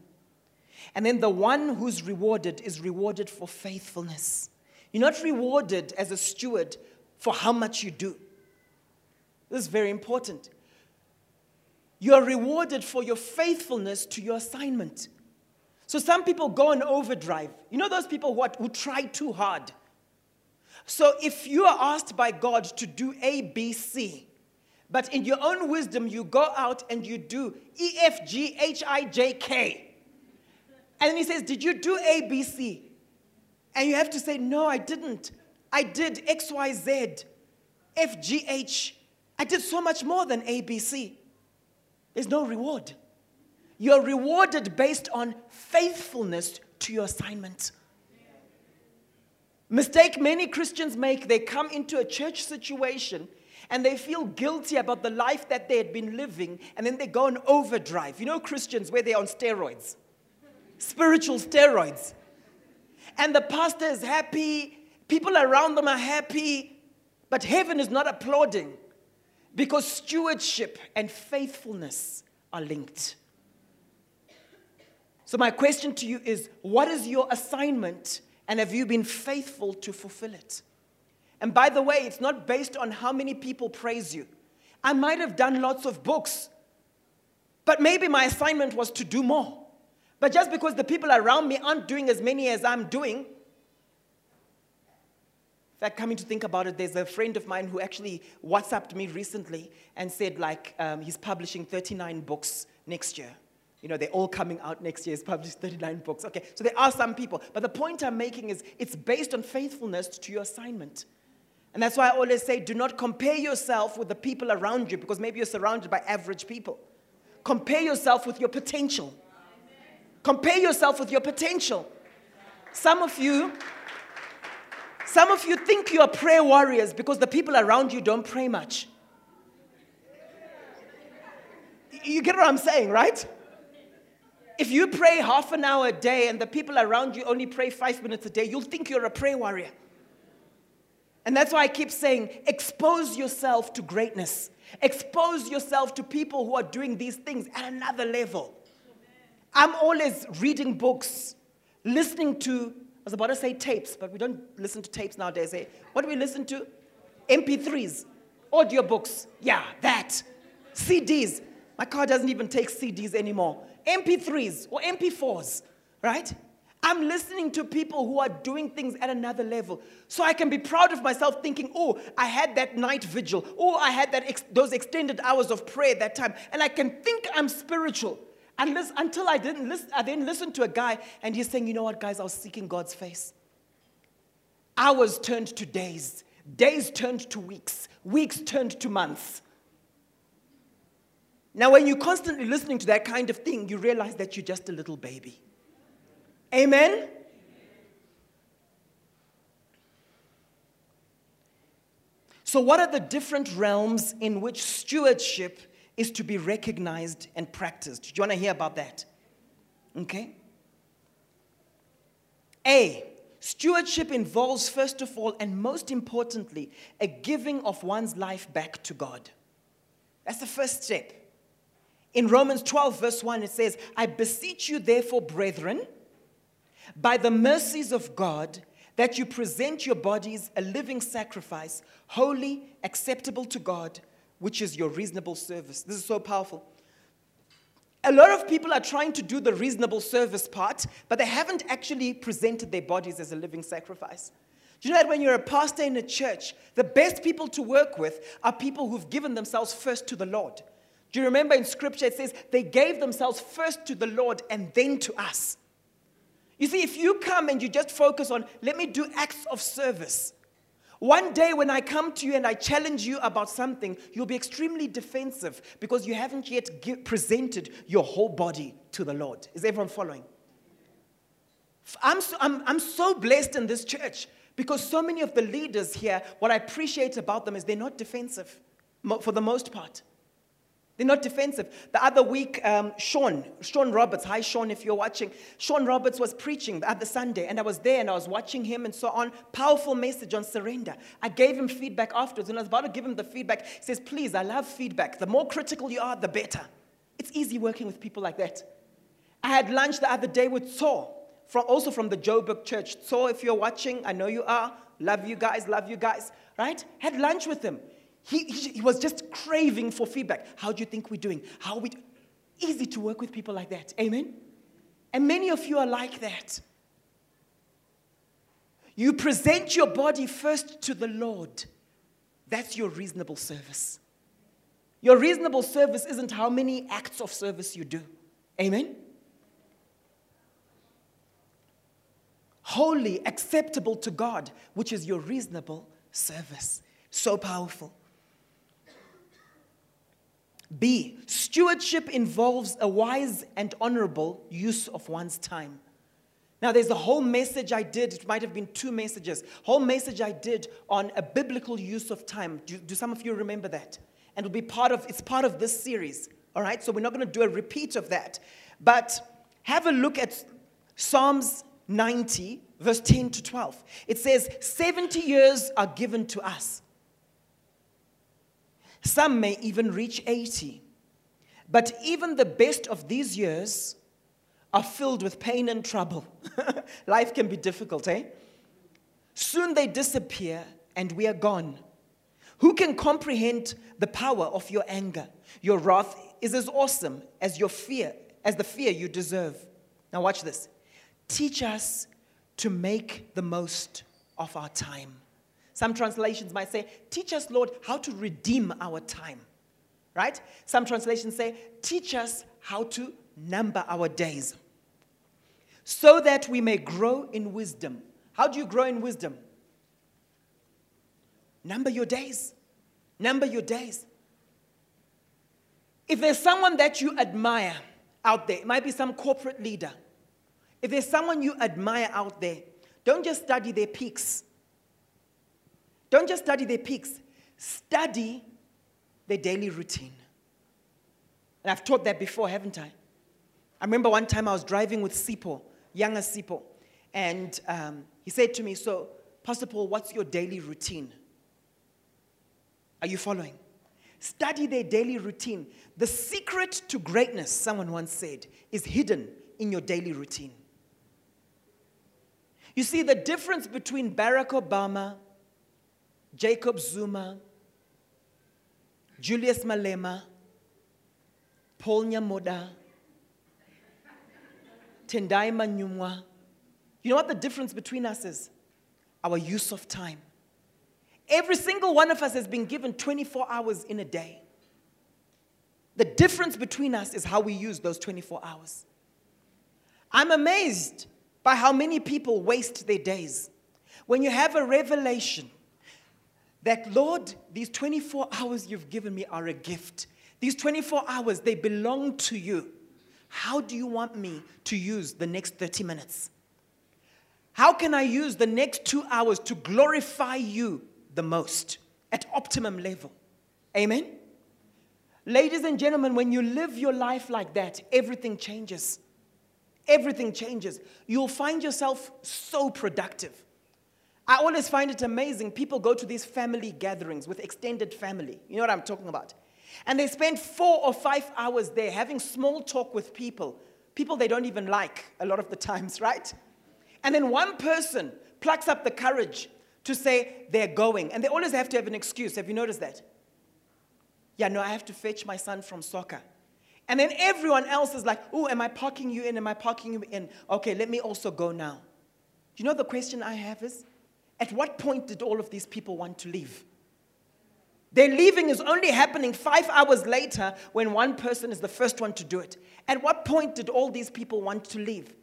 Speaker 1: And then the one who's rewarded is rewarded for faithfulness. You're not rewarded as a steward for how much you do. This is very important. You are rewarded for your faithfulness to your assignment. So some people go on overdrive. You know those people who, are, who try too hard. So if you are asked by God to do A, B, C, but in your own wisdom you go out and you do E, F, G, H, I, J, K, and then he says, Did you do A, B, C? And you have to say, No, I didn't. I did X, Y, Z, F, G, H. I did so much more than A, B, C. There's no reward. You're rewarded based on faithfulness to your assignment. Mistake many Christians make, they come into a church situation and they feel guilty about the life that they had been living, and then they go on overdrive. You know, Christians where they're on steroids spiritual steroids. And the pastor is happy, people around them are happy, but heaven is not applauding because stewardship and faithfulness are linked. So, my question to you is what is your assignment, and have you been faithful to fulfill it? And by the way, it's not based on how many people praise you. I might have done lots of books, but maybe my assignment was to do more. But just because the people around me aren't doing as many as I'm doing, in fact, coming to think about it, there's a friend of mine who actually WhatsApped me recently and said, like, um, he's publishing 39 books next year. You know, they're all coming out next year. He's published 39 books. Okay, so there are some people. But the point I'm making is it's based on faithfulness to your assignment. And that's why I always say do not compare yourself with the people around you because maybe you're surrounded by average people. Compare yourself with your potential. Compare yourself with your potential. Some of you, some of you think you are prayer warriors because the people around you don't pray much. You get what I'm saying, right? If you pray half an hour a day and the people around you only pray five minutes a day, you'll think you're a prayer warrior. And that's why I keep saying expose yourself to greatness, expose yourself to people who are doing these things at another level. I'm always reading books, listening to was about to say tapes, but we don't listen to tapes nowadays. Eh? What do we listen to? MP3s, audiobooks. Yeah, that. CDs. My car doesn't even take CDs anymore. MP3s or MP4s, right? I'm listening to people who are doing things at another level. So I can be proud of myself thinking, oh, I had that night vigil. Oh, I had that ex- those extended hours of prayer that time. And I can think I'm spiritual. Unless, until I didn't listen, I then listened to a guy and he's saying, you know what, guys, I was seeking God's face. Hours turned to days. Days turned to weeks. Weeks turned to months. Now, when you're constantly listening to that kind of thing, you realize that you're just a little baby. Amen? So, what are the different realms in which stewardship is to be recognized and practiced? Do you want to hear about that? Okay. A. Stewardship involves, first of all, and most importantly, a giving of one's life back to God. That's the first step. In Romans 12, verse 1, it says, I beseech you, therefore, brethren, by the mercies of God, that you present your bodies a living sacrifice, holy, acceptable to God, which is your reasonable service. This is so powerful. A lot of people are trying to do the reasonable service part, but they haven't actually presented their bodies as a living sacrifice. Do you know that when you're a pastor in a church, the best people to work with are people who've given themselves first to the Lord? Do you remember in scripture it says they gave themselves first to the Lord and then to us? You see, if you come and you just focus on, let me do acts of service, one day when I come to you and I challenge you about something, you'll be extremely defensive because you haven't yet presented your whole body to the Lord. Is everyone following? I'm so, I'm, I'm so blessed in this church because so many of the leaders here, what I appreciate about them is they're not defensive for the most part. They're not defensive. The other week, um, Sean, Sean Roberts, hi Sean, if you're watching, Sean Roberts was preaching the other Sunday, and I was there and I was watching him and so on. Powerful message on surrender. I gave him feedback afterwards, and I was about to give him the feedback. He says, Please, I love feedback. The more critical you are, the better. It's easy working with people like that. I had lunch the other day with Saul, from, also from the Joburg church. Saul, if you're watching, I know you are. Love you guys, love you guys, right? Had lunch with him. He, he, he, was just craving for feedback. How do you think we're doing? How we? Easy to work with people like that. Amen? And many of you are like that. You present your body first to the Lord. That's your reasonable service. Your reasonable service isn't how many acts of service you do. Amen? Holy, acceptable to God, which is your reasonable service. So powerful. B, stewardship involves a wise and honorable use of one's time. Now, there's a whole message I did, it might have been two messages, whole message I did on a biblical use of time. Do, do some of you remember that? And it'll be part of, it's part of this series, all right? So we're not going to do a repeat of that. But have a look at Psalms 90, verse 10 to 12. It says, 70 years are given to us some may even reach 80. But even the best of these years are filled with pain and trouble. Life can be difficult, eh? Soon they disappear and we are gone. Who can comprehend the power of your anger? Your wrath is as awesome as your fear, as the fear you deserve. Now, watch this. Teach us to make the most of our time. Some translations might say, Teach us, Lord, how to redeem our time. Right? Some translations say, Teach us how to number our days so that we may grow in wisdom. How do you grow in wisdom? Number your days. Number your days. If there's someone that you admire out there, it might be some corporate leader. If there's someone you admire out there, don't just study their peaks. Don't just study their peaks, study their daily routine. And I've taught that before, haven't I? I remember one time I was driving with Sipho, younger Sipho, and um, he said to me, So, Pastor Paul, what's your daily routine? Are you following? Study their daily routine. The secret to greatness, someone once said, is hidden in your daily routine. You see, the difference between Barack Obama, Jacob Zuma, Julius Malema, Paul Nyamoda, Tendai Manyumwa, you know what the difference between us is? Our use of time. Every single one of us has been given 24 hours in a day. The difference between us is how we use those 24 hours. I'm amazed by how many people waste their days. When you have a revelation that, Lord, these 24 hours you've given me are a gift, these 24 hours, they belong to you. How do you want me to use the next 30 minutes? How can I use the next two hours to glorify you the most at optimum level? Amen? Ladies and gentlemen, when you live your life like that, everything changes. Everything changes. You'll find yourself so productive. I always find it amazing. People go to these family gatherings with extended family. You know what I'm talking about? And they spend four or five hours there having small talk with people, people they don't even like a lot of the times, right? And then one person plucks up the courage to say they're going. And they always have to have an excuse. Have you noticed that? Yeah, no, I have to fetch my son from soccer. And then everyone else is like, oh, am I parking you in? Am I parking you in? Okay, let me also go now. You know the question I have is, at what point did all of these people want to leave? Their leaving is only happening five hours later when one person is the first one to do it. At what point did all these people want to leave?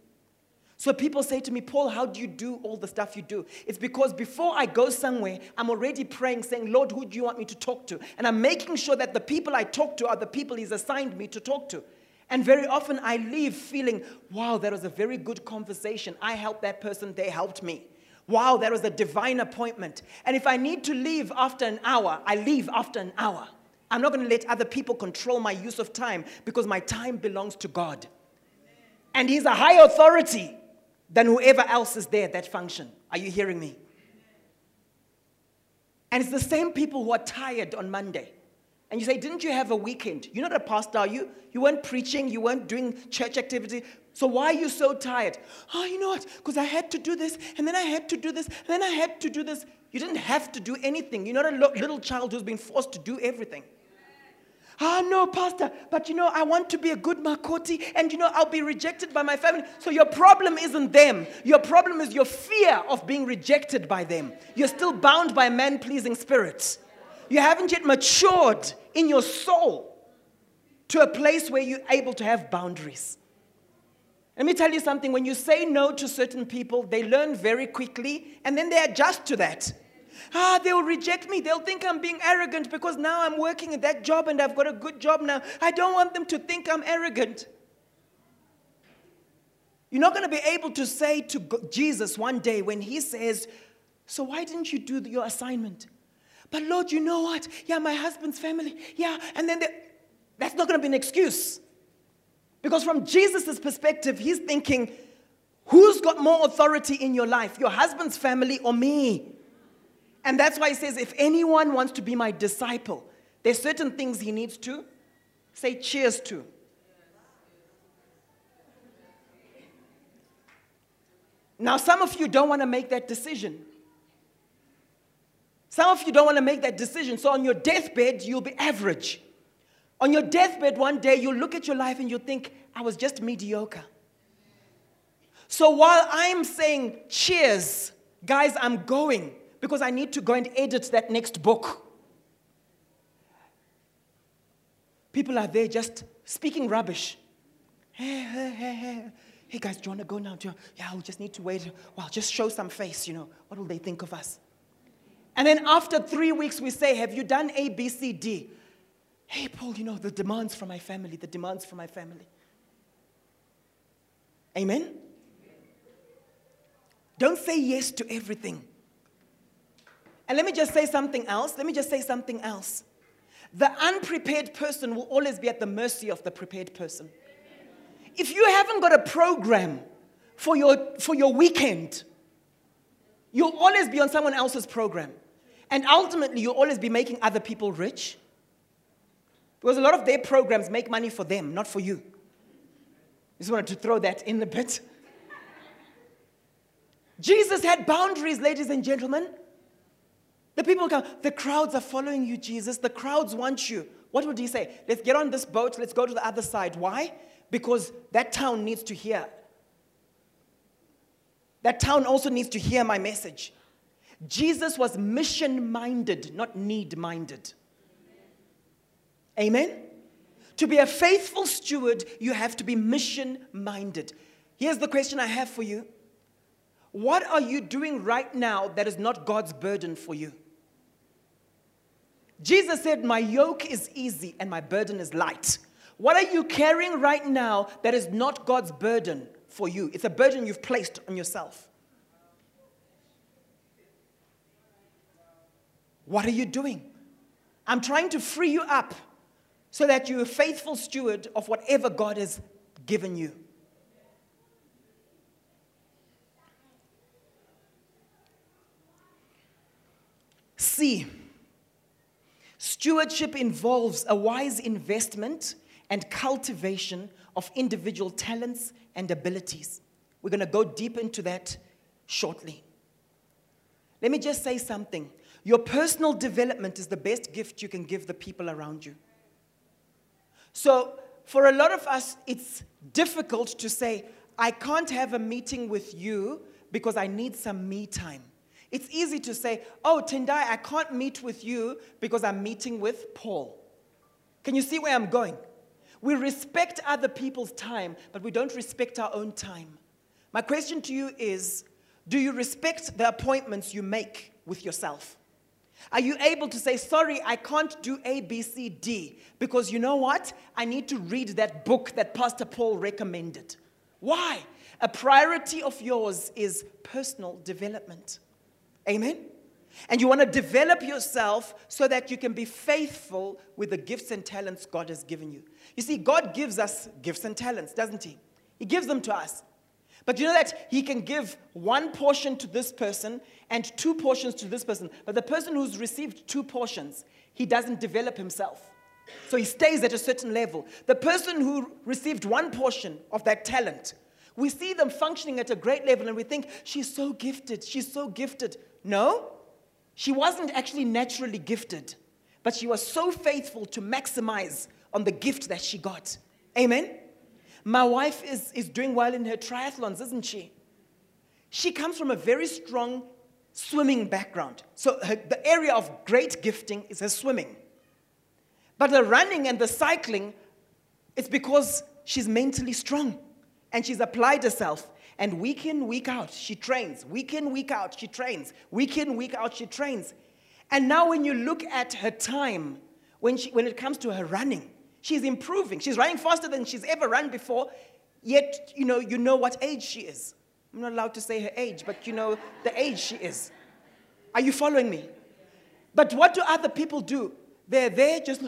Speaker 1: So people say to me, Paul, how do you do all the stuff you do? It's because before I go somewhere, I'm already praying, saying, Lord, who do you want me to talk to? And I'm making sure that the people I talk to are the people He's assigned me to talk to. And very often I leave feeling, wow, that was a very good conversation. I helped that person, they helped me. Wow, that was a divine appointment. And if I need to leave after an hour, I leave after an hour. I'm not going to let other people control my use of time because my time belongs to God. And He's a high authority than whoever else is there at that function. Are you hearing me? And it's the same people who are tired on Monday. And you say, Didn't you have a weekend? You're not a pastor, are you? You weren't preaching, you weren't doing church activity. So why are you so tired? Oh, you know what? Because I had to do this, and then I had to do this, and then I had to do this. You didn't have to do anything. You're not a little child who's been forced to do everything. Ah, no, Pastor, but you know, I want to be a good Makoti and you know, I'll be rejected by my family. So your problem isn't them. Your problem is your fear of being rejected by them. You're still bound by man pleasing spirits. You haven't yet matured in your soul to a place where you're able to have boundaries. Let me tell you something when you say no to certain people, they learn very quickly and then they adjust to that. Ah, they'll reject me. They'll think I'm being arrogant because now I'm working at that job and I've got a good job now. I don't want them to think I'm arrogant. You're not going to be able to say to Jesus one day when he says, So why didn't you do your assignment? But Lord, you know what? Yeah, my husband's family. Yeah, and then that's not going to be an excuse. Because from Jesus' perspective, he's thinking, Who's got more authority in your life, your husband's family or me? And that's why he says, if anyone wants to be my disciple, there's certain things he needs to say cheers to. Now, some of you don't want to make that decision. Some of you don't want to make that decision. So, on your deathbed, you'll be average. On your deathbed, one day, you'll look at your life and you'll think, I was just mediocre. So, while I'm saying cheers, guys, I'm going because I need to go and edit that next book. People are there just speaking rubbish. Hey, hey, hey, hey. Hey guys, do you want to go now? You, yeah, we just need to wait. Well, just show some face, you know. What will they think of us? And then after three weeks, we say, Have you done A, B, C, D? Hey, Paul, you know, the demands from my family, the demands from my family. Amen? Don't say yes to everything. And let me just say something else. Let me just say something else. The unprepared person will always be at the mercy of the prepared person. If you haven't got a program for your, for your weekend, you'll always be on someone else's program. And ultimately, you'll always be making other people rich. Because a lot of their programs make money for them, not for you. Just wanted to throw that in a bit. Jesus had boundaries, ladies and gentlemen. The people come, the crowds are following you, Jesus. The crowds want you. What would he say? Let's get on this boat, let's go to the other side. Why? Because that town needs to hear. That town also needs to hear my message. Jesus was mission minded, not need minded. Amen? To be a faithful steward, you have to be mission minded. Here's the question I have for you What are you doing right now that is not God's burden for you? Jesus said, My yoke is easy and my burden is light. What are you carrying right now that is not God's burden for you? It's a burden you've placed on yourself. What are you doing? I'm trying to free you up so that you're a faithful steward of whatever God has given you. C. Stewardship involves a wise investment and cultivation of individual talents and abilities. We're going to go deep into that shortly. Let me just say something. Your personal development is the best gift you can give the people around you. So, for a lot of us, it's difficult to say, I can't have a meeting with you because I need some me time. It's easy to say, Oh, Tendai, I can't meet with you because I'm meeting with Paul. Can you see where I'm going? We respect other people's time, but we don't respect our own time. My question to you is Do you respect the appointments you make with yourself? Are you able to say, sorry, I can't do A, B, C, D, because you know what? I need to read that book that Pastor Paul recommended. Why? A priority of yours is personal development. Amen? And you want to develop yourself so that you can be faithful with the gifts and talents God has given you. You see, God gives us gifts and talents, doesn't He? He gives them to us. But you know that he can give one portion to this person and two portions to this person. But the person who's received two portions, he doesn't develop himself. So he stays at a certain level. The person who received one portion of that talent, we see them functioning at a great level and we think, she's so gifted, she's so gifted. No, she wasn't actually naturally gifted, but she was so faithful to maximize on the gift that she got. Amen? My wife is, is doing well in her triathlons, isn't she? She comes from a very strong swimming background. So her, the area of great gifting is her swimming. But the running and the cycling, it's because she's mentally strong and she's applied herself. And week in, week out, she trains. Week in, week out, she trains. Week in, week out, she trains. And now, when you look at her time, when, she, when it comes to her running, She's improving. She's running faster than she's ever run before, yet you know, you know what age she is. I'm not allowed to say her age, but you know the age she is. Are you following me? But what do other people do? They're there just,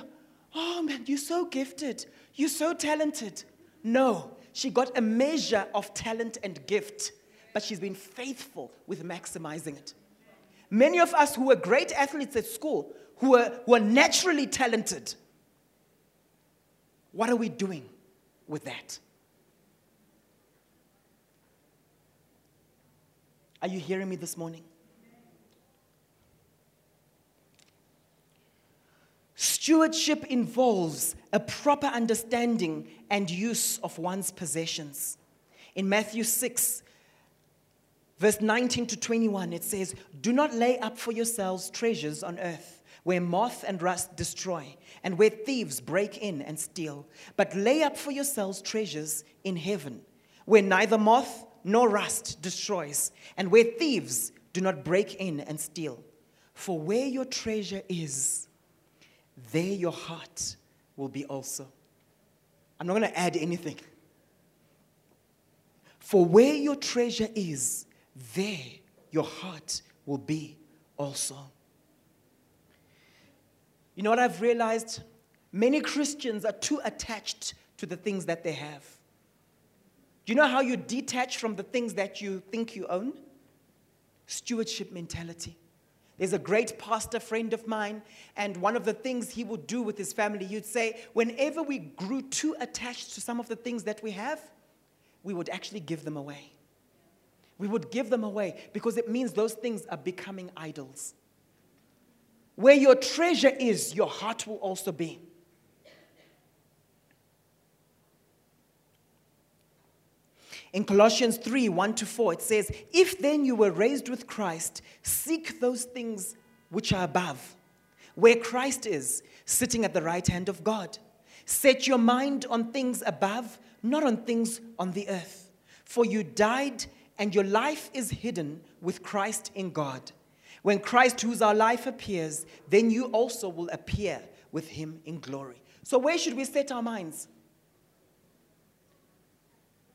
Speaker 1: oh man, you're so gifted. You're so talented. No, she got a measure of talent and gift, but she's been faithful with maximizing it. Many of us who were great athletes at school, who were, who were naturally talented, what are we doing with that? Are you hearing me this morning? Stewardship involves a proper understanding and use of one's possessions. In Matthew 6, verse 19 to 21, it says, Do not lay up for yourselves treasures on earth where moth and rust destroy, and where thieves break in and steal. But lay up for yourselves treasures in heaven, where neither moth nor rust destroys, and where thieves do not break in and steal. For where your treasure is, there your heart will be also. I'm not going to add anything. For where your treasure is, there your heart will be also. You know what I've realized? Many Christians are too attached to the things that they have. Do you know how you detach from the things that you think you own? Stewardship mentality. There's a great pastor friend of mine, and one of the things he would do with his family, you'd say, whenever we grew too attached to some of the things that we have, we would actually give them away. We would give them away because it means those things are becoming idols. Where your treasure is, your heart will also be. In Colossians 3 1 to 4, it says, If then you were raised with Christ, seek those things which are above, where Christ is, sitting at the right hand of God. Set your mind on things above, not on things on the earth. For you died, and your life is hidden with Christ in God. When Christ, who's our life, appears, then you also will appear with him in glory. So, where should we set our minds?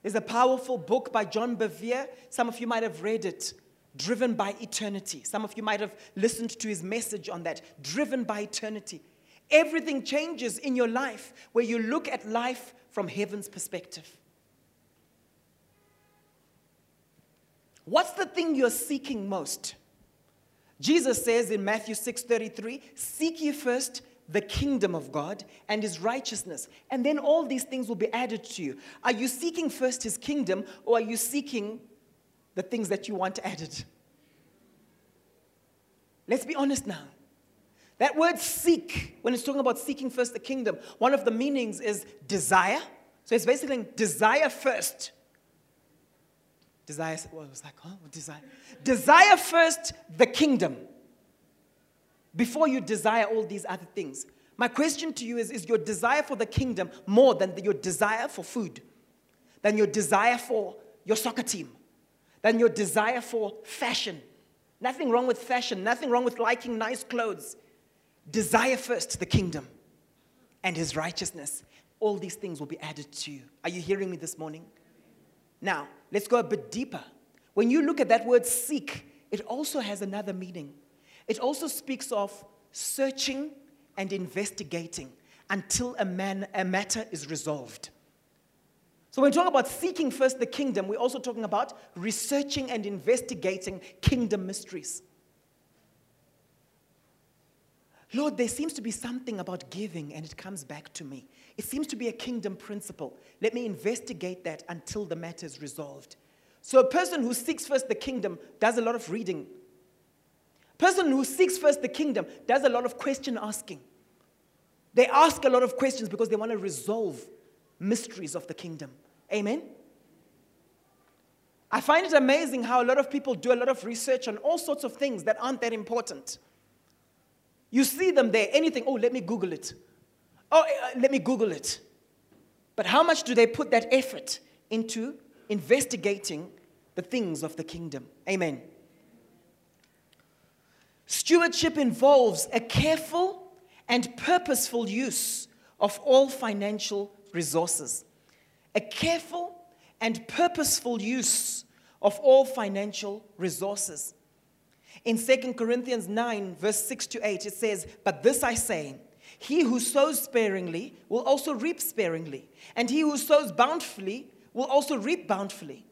Speaker 1: There's a powerful book by John Bevere. Some of you might have read it, Driven by Eternity. Some of you might have listened to his message on that, Driven by Eternity. Everything changes in your life where you look at life from heaven's perspective. What's the thing you're seeking most? Jesus says in Matthew 6:33, "Seek ye first the kingdom of God and his righteousness, and then all these things will be added to you." Are you seeking first his kingdom or are you seeking the things that you want added? Let's be honest now. That word seek, when it's talking about seeking first the kingdom, one of the meanings is desire. So it's basically desire first. Desire, well, was like, oh, desire. Desire first the kingdom before you desire all these other things. My question to you is Is your desire for the kingdom more than your desire for food, than your desire for your soccer team, than your desire for fashion? Nothing wrong with fashion, nothing wrong with liking nice clothes. Desire first the kingdom and his righteousness. All these things will be added to you. Are you hearing me this morning? Now, let's go a bit deeper. When you look at that word seek, it also has another meaning. It also speaks of searching and investigating until a, man, a matter is resolved. So, when we talk about seeking first the kingdom, we're also talking about researching and investigating kingdom mysteries. Lord, there seems to be something about giving and it comes back to me. It seems to be a kingdom principle. Let me investigate that until the matter is resolved. So, a person who seeks first the kingdom does a lot of reading. A person who seeks first the kingdom does a lot of question asking. They ask a lot of questions because they want to resolve mysteries of the kingdom. Amen? I find it amazing how a lot of people do a lot of research on all sorts of things that aren't that important. You see them there, anything, oh, let me Google it. Oh, uh, let me Google it. But how much do they put that effort into investigating the things of the kingdom? Amen. Stewardship involves a careful and purposeful use of all financial resources. A careful and purposeful use of all financial resources. In 2 Corinthians 9, verse 6 to 8, it says, But this I say, he who sows sparingly will also reap sparingly, and he who sows bountifully will also reap bountifully.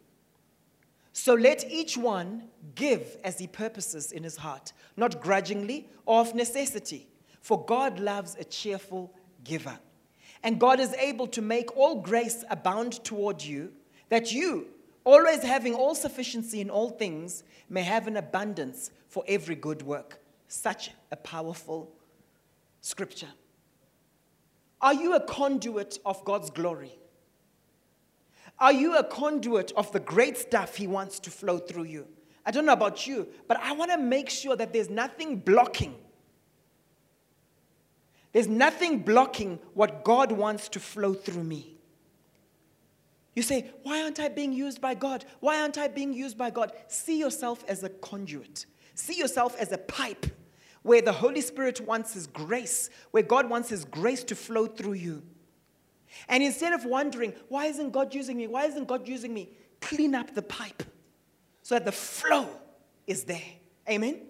Speaker 1: So let each one give as he purposes in his heart, not grudgingly or of necessity, for God loves a cheerful giver. And God is able to make all grace abound toward you, that you, always having all sufficiency in all things, may have an abundance for every good work. Such a powerful scripture. Are you a conduit of God's glory? Are you a conduit of the great stuff He wants to flow through you? I don't know about you, but I want to make sure that there's nothing blocking. There's nothing blocking what God wants to flow through me. You say, Why aren't I being used by God? Why aren't I being used by God? See yourself as a conduit, see yourself as a pipe where the Holy Spirit wants His grace, where God wants His grace to flow through you. And instead of wondering, why isn't God using me? Why isn't God using me? Clean up the pipe so that the flow is there. Amen?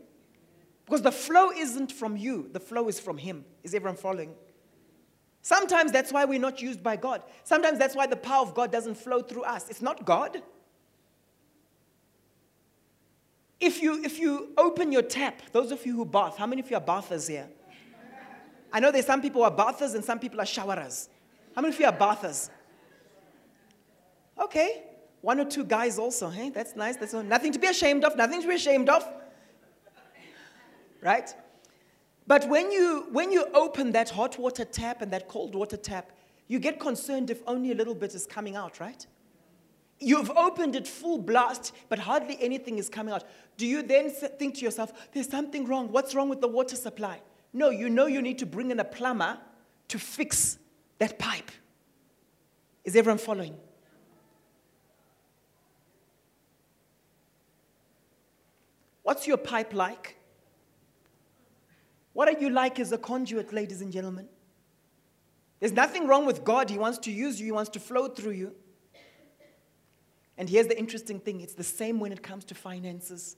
Speaker 1: Because the flow isn't from you, the flow is from Him. Is everyone following? Sometimes that's why we're not used by God. Sometimes that's why the power of God doesn't flow through us. It's not God. If you, if you open your tap, those of you who bath, how many of you are bathers here? I know there's some people who are bathers and some people are showerers. How many of you are bathers? Okay. One or two guys also, hey? That's nice. That's nothing to be ashamed of, nothing to be ashamed of. Right? But when you, when you open that hot water tap and that cold water tap, you get concerned if only a little bit is coming out, right? You've opened it full blast, but hardly anything is coming out. Do you then think to yourself, there's something wrong? What's wrong with the water supply? No, you know you need to bring in a plumber to fix that pipe. Is everyone following? What's your pipe like? What are you like as a conduit, ladies and gentlemen? There's nothing wrong with God. He wants to use you, He wants to flow through you. And here's the interesting thing it's the same when it comes to finances.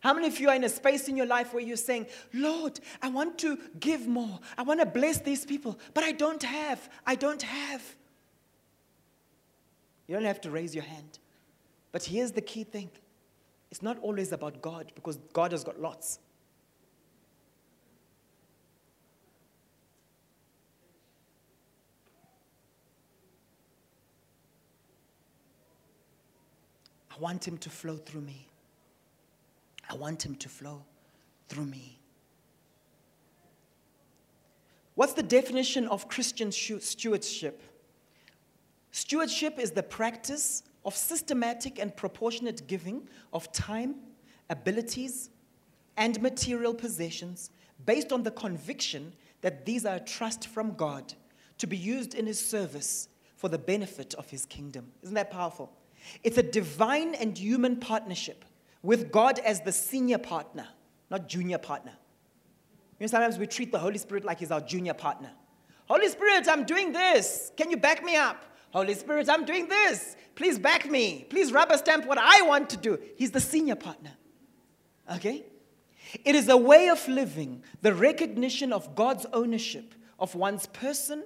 Speaker 1: How many of you are in a space in your life where you're saying, Lord, I want to give more. I want to bless these people, but I don't have. I don't have. You don't have to raise your hand. But here's the key thing it's not always about God because God has got lots. Want him to flow through me. I want him to flow through me. What's the definition of Christian stewardship? Stewardship is the practice of systematic and proportionate giving of time, abilities, and material possessions based on the conviction that these are a trust from God to be used in His service for the benefit of His kingdom. Isn't that powerful? It's a divine and human partnership with God as the senior partner, not junior partner. You know, sometimes we treat the Holy Spirit like He's our junior partner. Holy Spirit, I'm doing this. Can you back me up? Holy Spirit, I'm doing this. Please back me. Please rubber stamp what I want to do. He's the senior partner. Okay? It is a way of living, the recognition of God's ownership of one's person,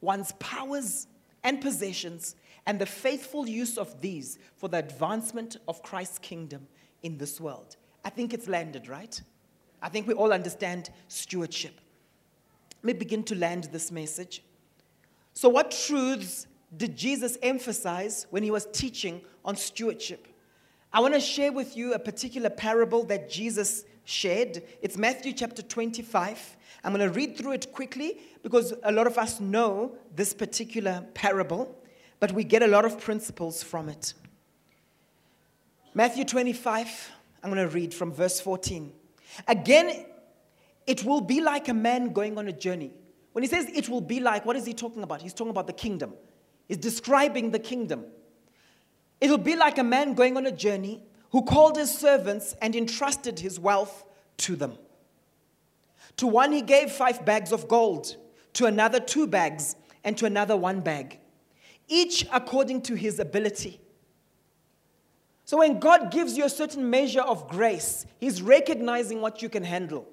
Speaker 1: one's powers and possessions, and the faithful use of these for the advancement of Christ's kingdom in this world. I think it's landed, right? I think we all understand stewardship. Let me begin to land this message. So, what truths did Jesus emphasize when he was teaching on stewardship? I want to share with you a particular parable that Jesus shared. It's Matthew chapter 25. I'm going to read through it quickly because a lot of us know this particular parable, but we get a lot of principles from it. Matthew 25, I'm going to read from verse 14. Again, it will be like a man going on a journey when he says it will be like, what is he talking about? He's talking about the kingdom. He's describing the kingdom. It'll be like a man going on a journey who called his servants and entrusted his wealth to them. To one he gave five bags of gold, to another two bags, and to another one bag, each according to his ability. So when God gives you a certain measure of grace, he's recognizing what you can handle.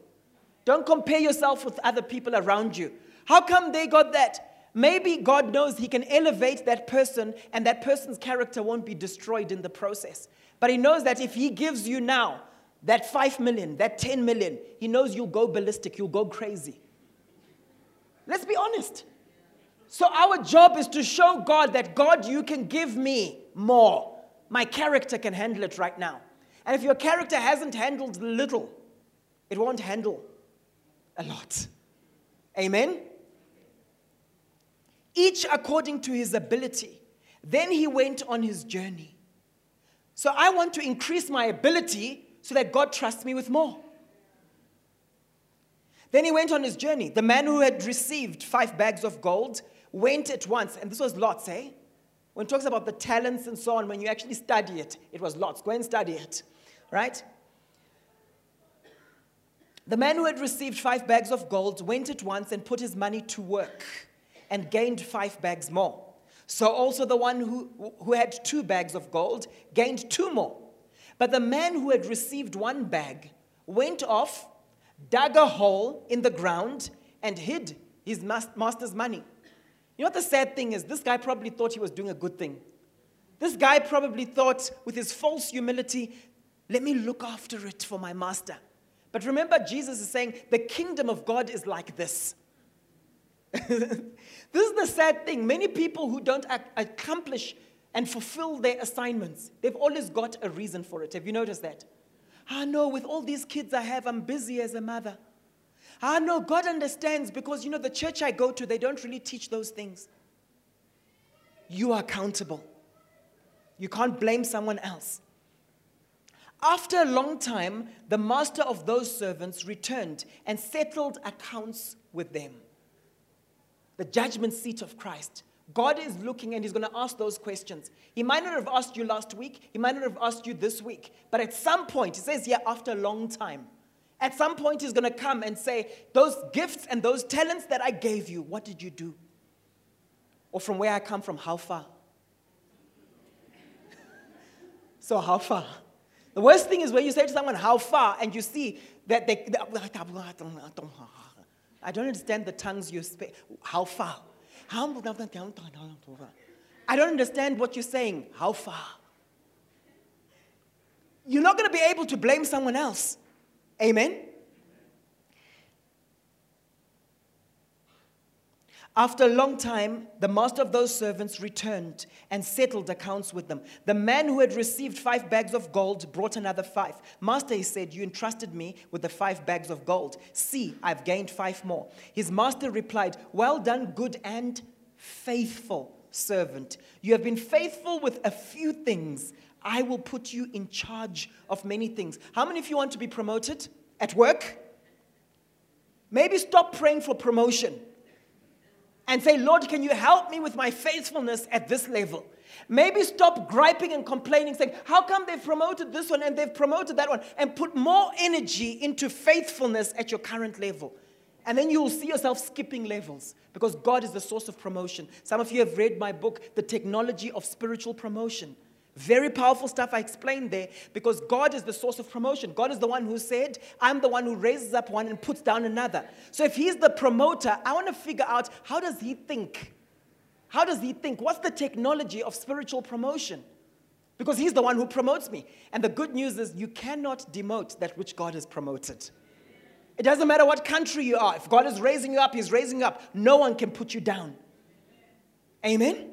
Speaker 1: Don't compare yourself with other people around you. How come they got that? Maybe God knows He can elevate that person and that person's character won't be destroyed in the process. But He knows that if He gives you now that 5 million, that 10 million, He knows you'll go ballistic, you'll go crazy. Let's be honest. So, our job is to show God that God, you can give me more. My character can handle it right now. And if your character hasn't handled little, it won't handle a lot. Amen? each according to his ability. Then he went on his journey. So I want to increase my ability so that God trusts me with more. Then he went on his journey. The man who had received five bags of gold went at once, and this was lots, eh? When it talks about the talents and so on, when you actually study it, it was lots. Go and study it, right? The man who had received five bags of gold went at once and put his money to work and gained five bags more. So also the one who, who had two bags of gold gained two more. But the man who had received one bag went off, dug a hole in the ground, and hid his master's money. You know what the sad thing is? This guy probably thought he was doing a good thing. This guy probably thought, with his false humility, let me look after it for my master. But remember, Jesus is saying, the kingdom of God is like this. this is the sad thing. Many people who don't ac- accomplish and fulfill their assignments, they've always got a reason for it. Have you noticed that? Ah, I know with all these kids I have, I'm busy as a mother. Ah, I know God understands because, you know, the church I go to, they don't really teach those things. You are accountable. You can't blame someone else. After a long time, the master of those servants returned and settled accounts with them. The judgment seat of Christ. God is looking and He's going to ask those questions. He might not have asked you last week, He might not have asked you this week, but at some point, He says, Yeah, after a long time, at some point, He's going to come and say, Those gifts and those talents that I gave you, what did you do? Or from where I come from, how far? so, how far? The worst thing is when you say to someone, How far? and you see that they, I don't understand the tongues you speak. How far? I don't understand what you're saying. How far? You're not going to be able to blame someone else. Amen? After a long time, the master of those servants returned and settled accounts with them. The man who had received five bags of gold brought another five. Master, he said, You entrusted me with the five bags of gold. See, I've gained five more. His master replied, Well done, good and faithful servant. You have been faithful with a few things. I will put you in charge of many things. How many of you want to be promoted at work? Maybe stop praying for promotion and say, Lord, can you help me with my faithfulness at this level? Maybe stop griping and complaining, saying, How come they've promoted this one and they've promoted that one? And put more energy into faithfulness at your current level. And then you will see yourself skipping levels because God is the source of promotion. Some of you have read my book, The Technology of Spiritual Promotion. Very powerful stuff I explained there because God is the source of promotion. God is the one who said, I'm the one who raises up one and puts down another. So if He's the promoter, I want to figure out how does He think? How does He think? What's the technology of spiritual promotion? Because He's the one who promotes me. And the good news is you cannot demote that which God has promoted. It doesn't matter what country you are. If God is raising you up, He's raising you up. No one can put you down. Amen?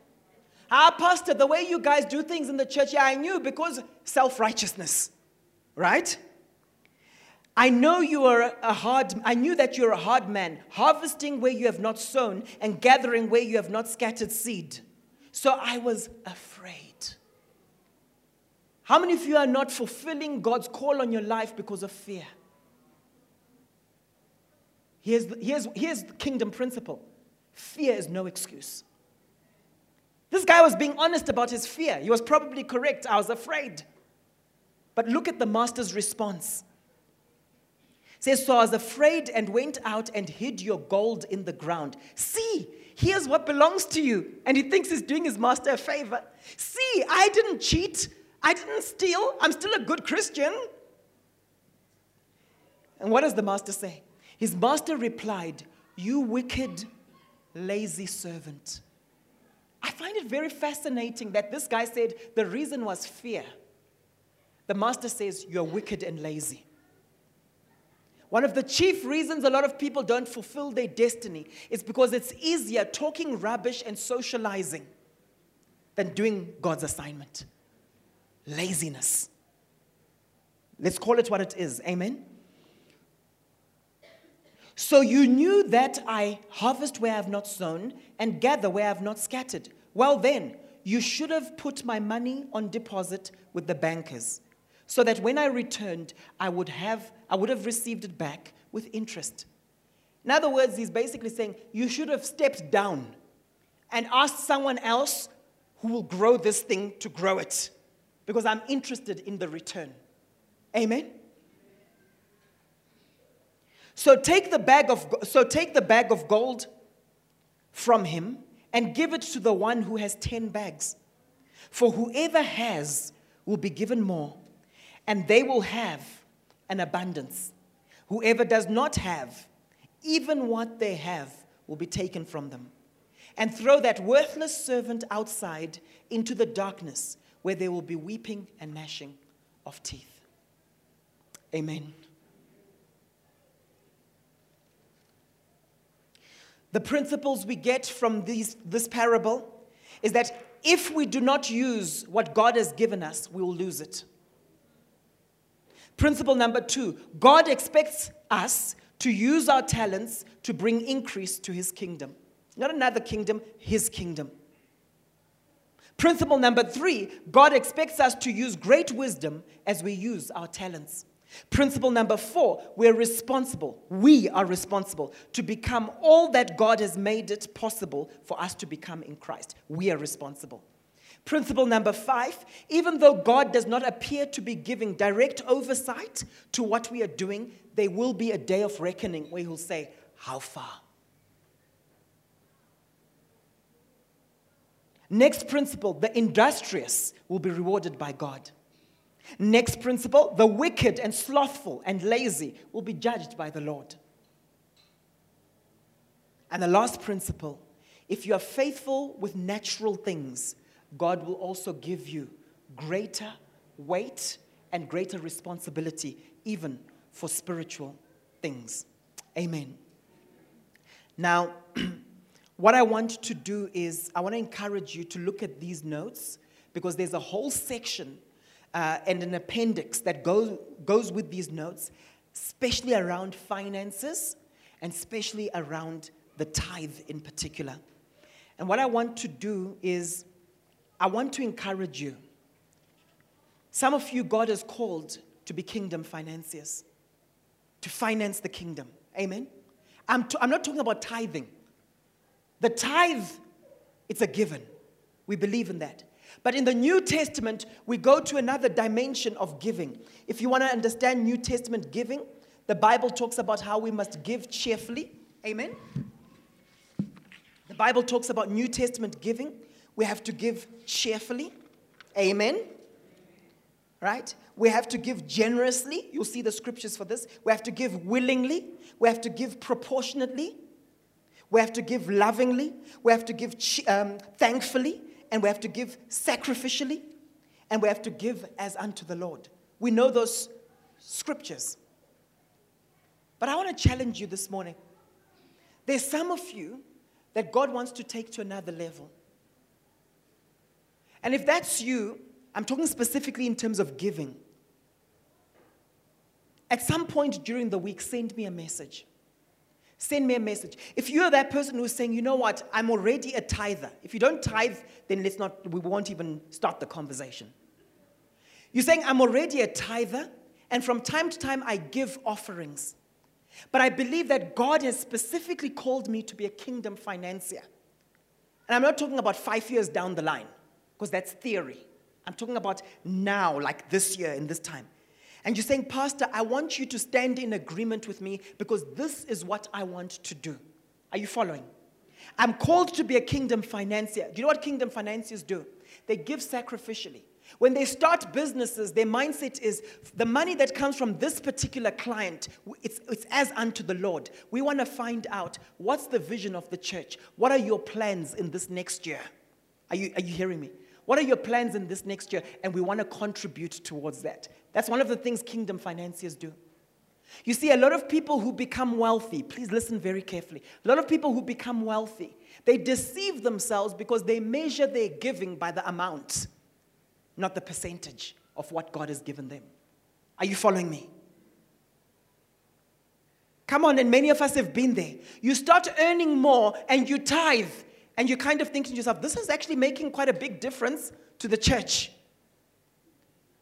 Speaker 1: Ah, Pastor, the way you guys do things in the church, yeah, I knew because self righteousness, right? I know you are a hard, I knew that you're a hard man, harvesting where you have not sown and gathering where you have not scattered seed. So I was afraid. How many of you are not fulfilling God's call on your life because of fear? Here's, here's, here's the kingdom principle fear is no excuse. This guy was being honest about his fear. He was probably correct. I was afraid. But look at the master's response. It says, So I was afraid and went out and hid your gold in the ground. See, here's what belongs to you. And he thinks he's doing his master a favor. See, I didn't cheat. I didn't steal. I'm still a good Christian. And what does the master say? His master replied, You wicked, lazy servant. I find it very fascinating that this guy said the reason was fear. The master says, You're wicked and lazy. One of the chief reasons a lot of people don't fulfill their destiny is because it's easier talking rubbish and socializing than doing God's assignment. Laziness. Let's call it what it is. Amen? So you knew that I harvest where I have not sown and gather where I have not scattered. Well, then, you should have put my money on deposit with the bankers so that when I returned, I would have, I would have received it back with interest. In other words, he's basically saying, You should have stepped down and asked someone else who will grow this thing to grow it because I'm interested in the return. Amen? So take the bag of, so take the bag of gold from him and give it to the one who has 10 bags. For whoever has will be given more, and they will have an abundance. Whoever does not have, even what they have will be taken from them. And throw that worthless servant outside into the darkness where there will be weeping and gnashing of teeth. Amen. The principles we get from these, this parable is that if we do not use what God has given us, we will lose it. Principle number two God expects us to use our talents to bring increase to his kingdom. Not another kingdom, his kingdom. Principle number three God expects us to use great wisdom as we use our talents. Principle number four, we're responsible. We are responsible to become all that God has made it possible for us to become in Christ. We are responsible. Principle number five, even though God does not appear to be giving direct oversight to what we are doing, there will be a day of reckoning where He'll say, How far? Next principle, the industrious will be rewarded by God. Next principle the wicked and slothful and lazy will be judged by the Lord. And the last principle if you are faithful with natural things, God will also give you greater weight and greater responsibility, even for spiritual things. Amen. Now, what I want to do is, I want to encourage you to look at these notes because there's a whole section uh, and an appendix that goes, goes with these notes, especially around finances and especially around the tithe in particular. And what I want to do is, I want to encourage you. Some of you, God has called to be kingdom financiers, to finance the kingdom. Amen? I'm, I'm not talking about tithing. The tithe, it's a given. We believe in that. But in the New Testament, we go to another dimension of giving. If you want to understand New Testament giving, the Bible talks about how we must give cheerfully. Amen? The Bible talks about New Testament giving. We have to give cheerfully. Amen? Right? We have to give generously. You'll see the scriptures for this. We have to give willingly. We have to give proportionately. We have to give lovingly. We have to give um, thankfully and we have to give sacrificially, and we have to give as unto the Lord. We know those scriptures. But I want to challenge you this morning. There's some of you that God wants to take to another level. And if that's you, I'm talking specifically in terms of giving. At some point during the week, send me a message. Send me a message. If you're that person who's saying, you know what, I'm already a tither. If you don't tithe, then let's not, we won't even start the conversation. You're saying, I'm already a tither, and from time to time I give offerings. But I believe that God has specifically called me to be a kingdom financier. And I'm not talking about five years down the line, because that's theory. I'm talking about now, like this year, in this time. And you're saying, Pastor, I want you to stand in agreement with me because this is what I want to do. Are you following? I'm called to be a kingdom financier. Do you know what kingdom financiers do? They give sacrificially. When they start businesses, their mindset is the money that comes from this particular client, it's, it's as unto the Lord. We want to find out what's the vision of the church? What are your plans in this next year? Are you, are you hearing me? What are your plans in this next year? And we want to contribute towards that. That's one of the things kingdom financiers do. You see, a lot of people who become wealthy, please listen very carefully. A lot of people who become wealthy, they deceive themselves because they measure their giving by the amount, not the percentage of what God has given them. Are you following me? Come on, and many of us have been there. You start earning more and you tithe, and you kind of think to yourself, this is actually making quite a big difference to the church.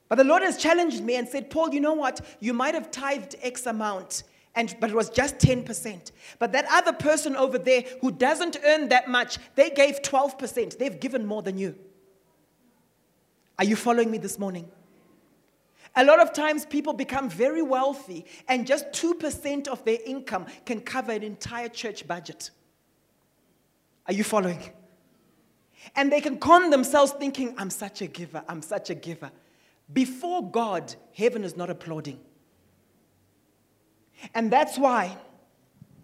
Speaker 1: But the Lord has challenged me and said, Paul, you know what? You might have tithed X amount, and, but it was just 10%. But that other person over there who doesn't earn that much, they gave 12%. They've given more than you. Are you following me this morning? A lot of times people become very wealthy, and just 2% of their income can cover an entire church budget. Are you following? And they can con themselves thinking, I'm such a giver, I'm such a giver. Before God, heaven is not applauding. And that's why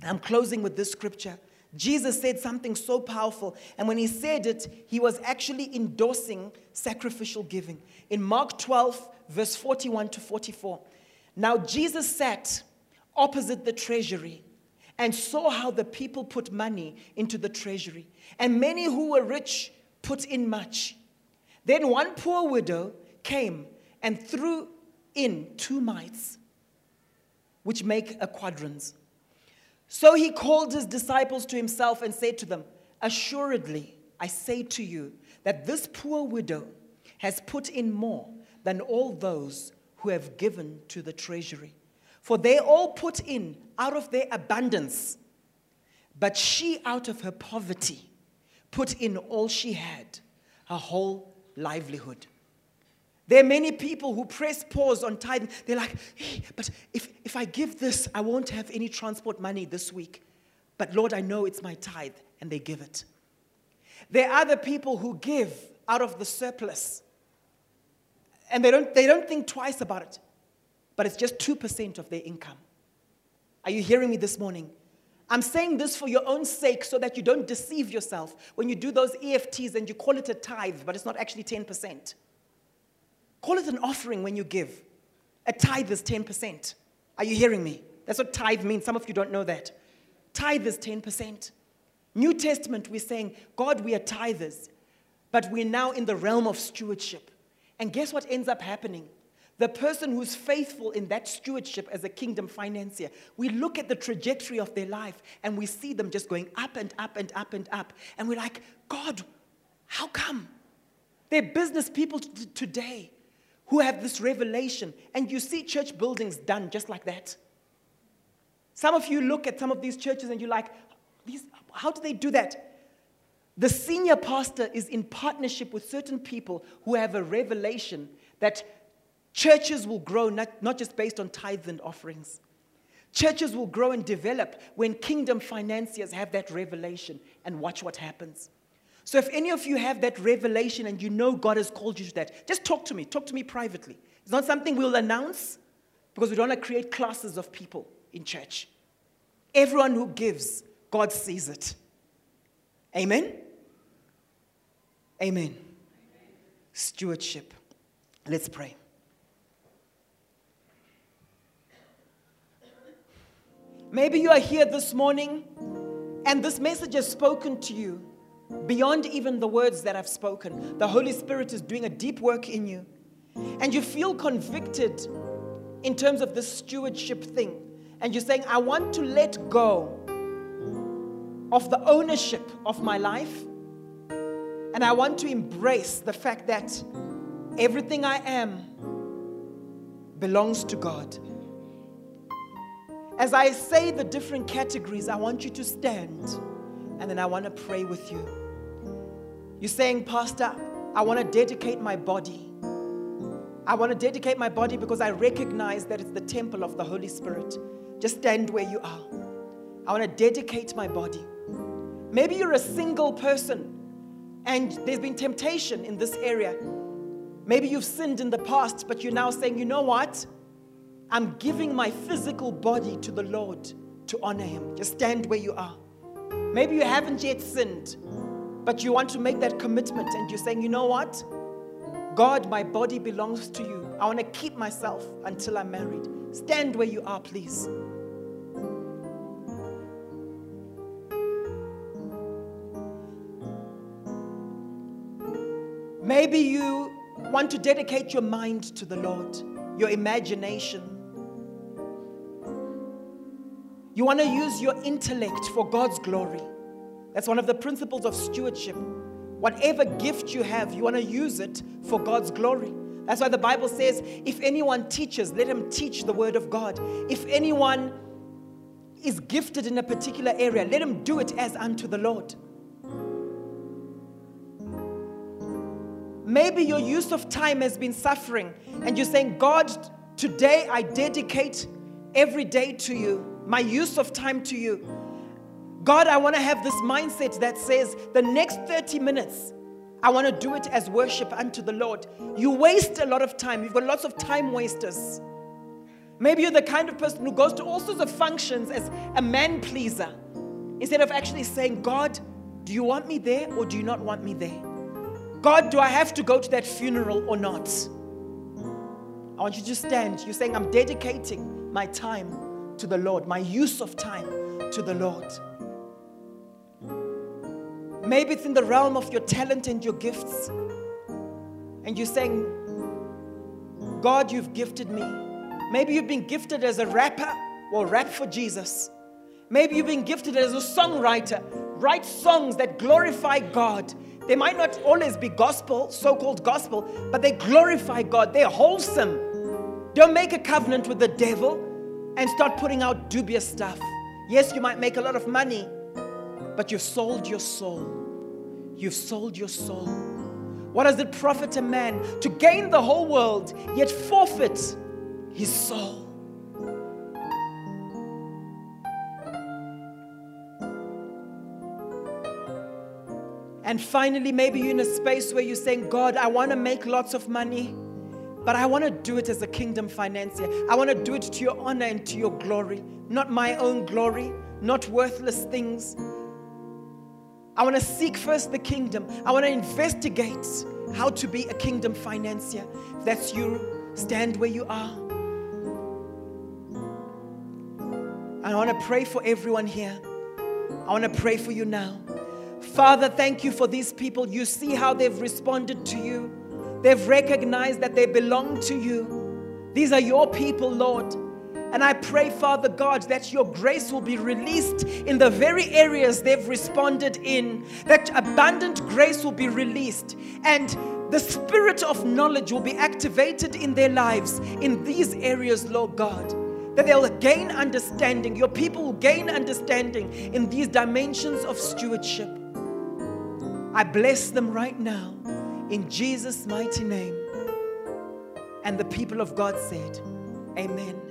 Speaker 1: I'm closing with this scripture. Jesus said something so powerful. And when he said it, he was actually endorsing sacrificial giving. In Mark 12, verse 41 to 44. Now, Jesus sat opposite the treasury and saw how the people put money into the treasury. And many who were rich put in much. Then one poor widow came and threw in two mites, which make a quadrans. So he called his disciples to himself and said to them, Assuredly, I say to you that this poor widow has put in more than all those who have given to the treasury. For they all put in out of their abundance, but she out of her poverty put in all she had, her whole livelihood. There are many people who press pause on tithing. They're like, hey, but if, if I give this, I won't have any transport money this week. But Lord, I know it's my tithe, and they give it. There are other people who give out of the surplus, and they don't, they don't think twice about it, but it's just 2% of their income. Are you hearing me this morning? I'm saying this for your own sake so that you don't deceive yourself when you do those EFTs and you call it a tithe, but it's not actually 10%. Call it an offering when you give. A tithe is 10%. Are you hearing me? That's what tithe means. Some of you don't know that. Tithe is 10%. New Testament, we're saying, God, we are tithers, but we're now in the realm of stewardship. And guess what ends up happening? The person who's faithful in that stewardship as a kingdom financier, we look at the trajectory of their life and we see them just going up and up and up and up. And we're like, God, how come? They're business people t- today who have this revelation, and you see church buildings done just like that. Some of you look at some of these churches and you're like, how do they do that? The senior pastor is in partnership with certain people who have a revelation that churches will grow not, not just based on tithes and offerings. Churches will grow and develop when kingdom financiers have that revelation and watch what happens. So if any of you have that revelation and you know God has called you to that, just talk to me. Talk to me privately. It's not something we'll announce because we don't want to create classes of people in church. Everyone who gives, God sees it. Amen? Amen. Amen. Stewardship. Let's pray. Maybe you are here this morning and this message has spoken to you beyond even the words that I've spoken. The Holy Spirit is doing a deep work in you. And you feel convicted in terms of this stewardship thing. And you're saying, I want to let go of the ownership of my life. And I want to embrace the fact that everything I am belongs to God. As I say the different categories, I want you to stand and then I want to pray with you. You're saying, Pastor, I want to dedicate my body. I want to dedicate my body because I recognize that it's the temple of the Holy Spirit. Just stand where you are. I want to dedicate my body. Maybe you're a single person and there's been temptation in this area. Maybe you've sinned in the past, but you're now saying, you know what? I'm giving my physical body to the Lord to honor Him. Just stand where you are. Maybe you haven't yet sinned, but you want to make that commitment and you're saying, you know what? God, my body belongs to you. I want to keep myself until I'm married. Stand where you are, please. Maybe you want to dedicate your mind to the Lord, your imagination. You want to use your intellect for God's glory. That's one of the principles of stewardship. Whatever gift you have, you want to use it for God's glory. That's why the Bible says, if anyone teaches, let him teach the word of God. If anyone is gifted in a particular area, let him do it as unto the Lord. Maybe your use of time has been suffering, and you're saying, God, today I dedicate every day to you my use of time to you. God, I want to have this mindset that says the next 30 minutes I want to do it as worship unto the Lord. You waste a lot of time. You've got lots of time wasters. Maybe you're the kind of person who goes to all sorts of functions as a man pleaser instead of actually saying, God, do you want me there or do you not want me there? God, do I have to go to that funeral or not? I want you to stand. You're saying, I'm dedicating my time to the Lord, my use of time to the Lord. Maybe it's in the realm of your talent and your gifts. And you're saying, God, you've gifted me. Maybe you've been gifted as a rapper or rap for Jesus. Maybe you've been gifted as a songwriter. Write songs that glorify God. They might not always be gospel, so called gospel, but they glorify God. They're wholesome. Don't make a covenant with the devil and start putting out dubious stuff. Yes, you might make a lot of money, but you've sold your soul. You've sold your soul. What does it profit a man to gain the whole world yet forfeit his soul? And finally, maybe you're in a space where you're saying, God, I want to make lots of money, but I want to do it as a kingdom financier. I want to do it to your honor and to your glory, not my own glory, not worthless things. I want to seek first the kingdom. I want to investigate how to be a kingdom financier. If that's you, stand where you are. I want to pray for everyone here. I want to pray for you now. Father, thank you for these people. You see how they've responded to you. They've recognized that they belong to you. These are your people, Lord. And I pray, Father God, that your grace will be released in the very areas they've responded in, that abundant grace will be released, and the spirit of knowledge will be activated in their lives in these areas, Lord God. That they'll gain understanding, your people will gain understanding in these dimensions of stewardship. I bless them right now in Jesus' mighty name. And the people of God said, Amen.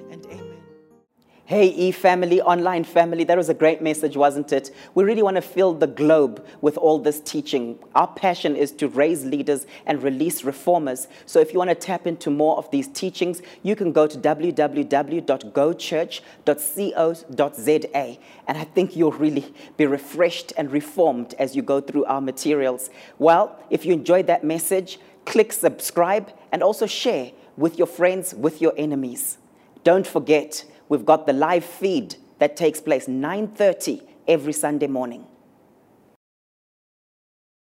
Speaker 2: Hey, E family, online family, that was a great message, wasn't it? We really want to fill the globe with all this teaching. Our passion is to raise leaders and release reformers. So if you want to tap into more of these teachings, you can go to www.gochurch.co.za. And I think you'll really be refreshed and reformed as you go through our materials. Well, if you enjoyed that message, click subscribe and also share with your friends, with your enemies. Don't forget, we've got the live feed that takes place 9:30 every Sunday morning.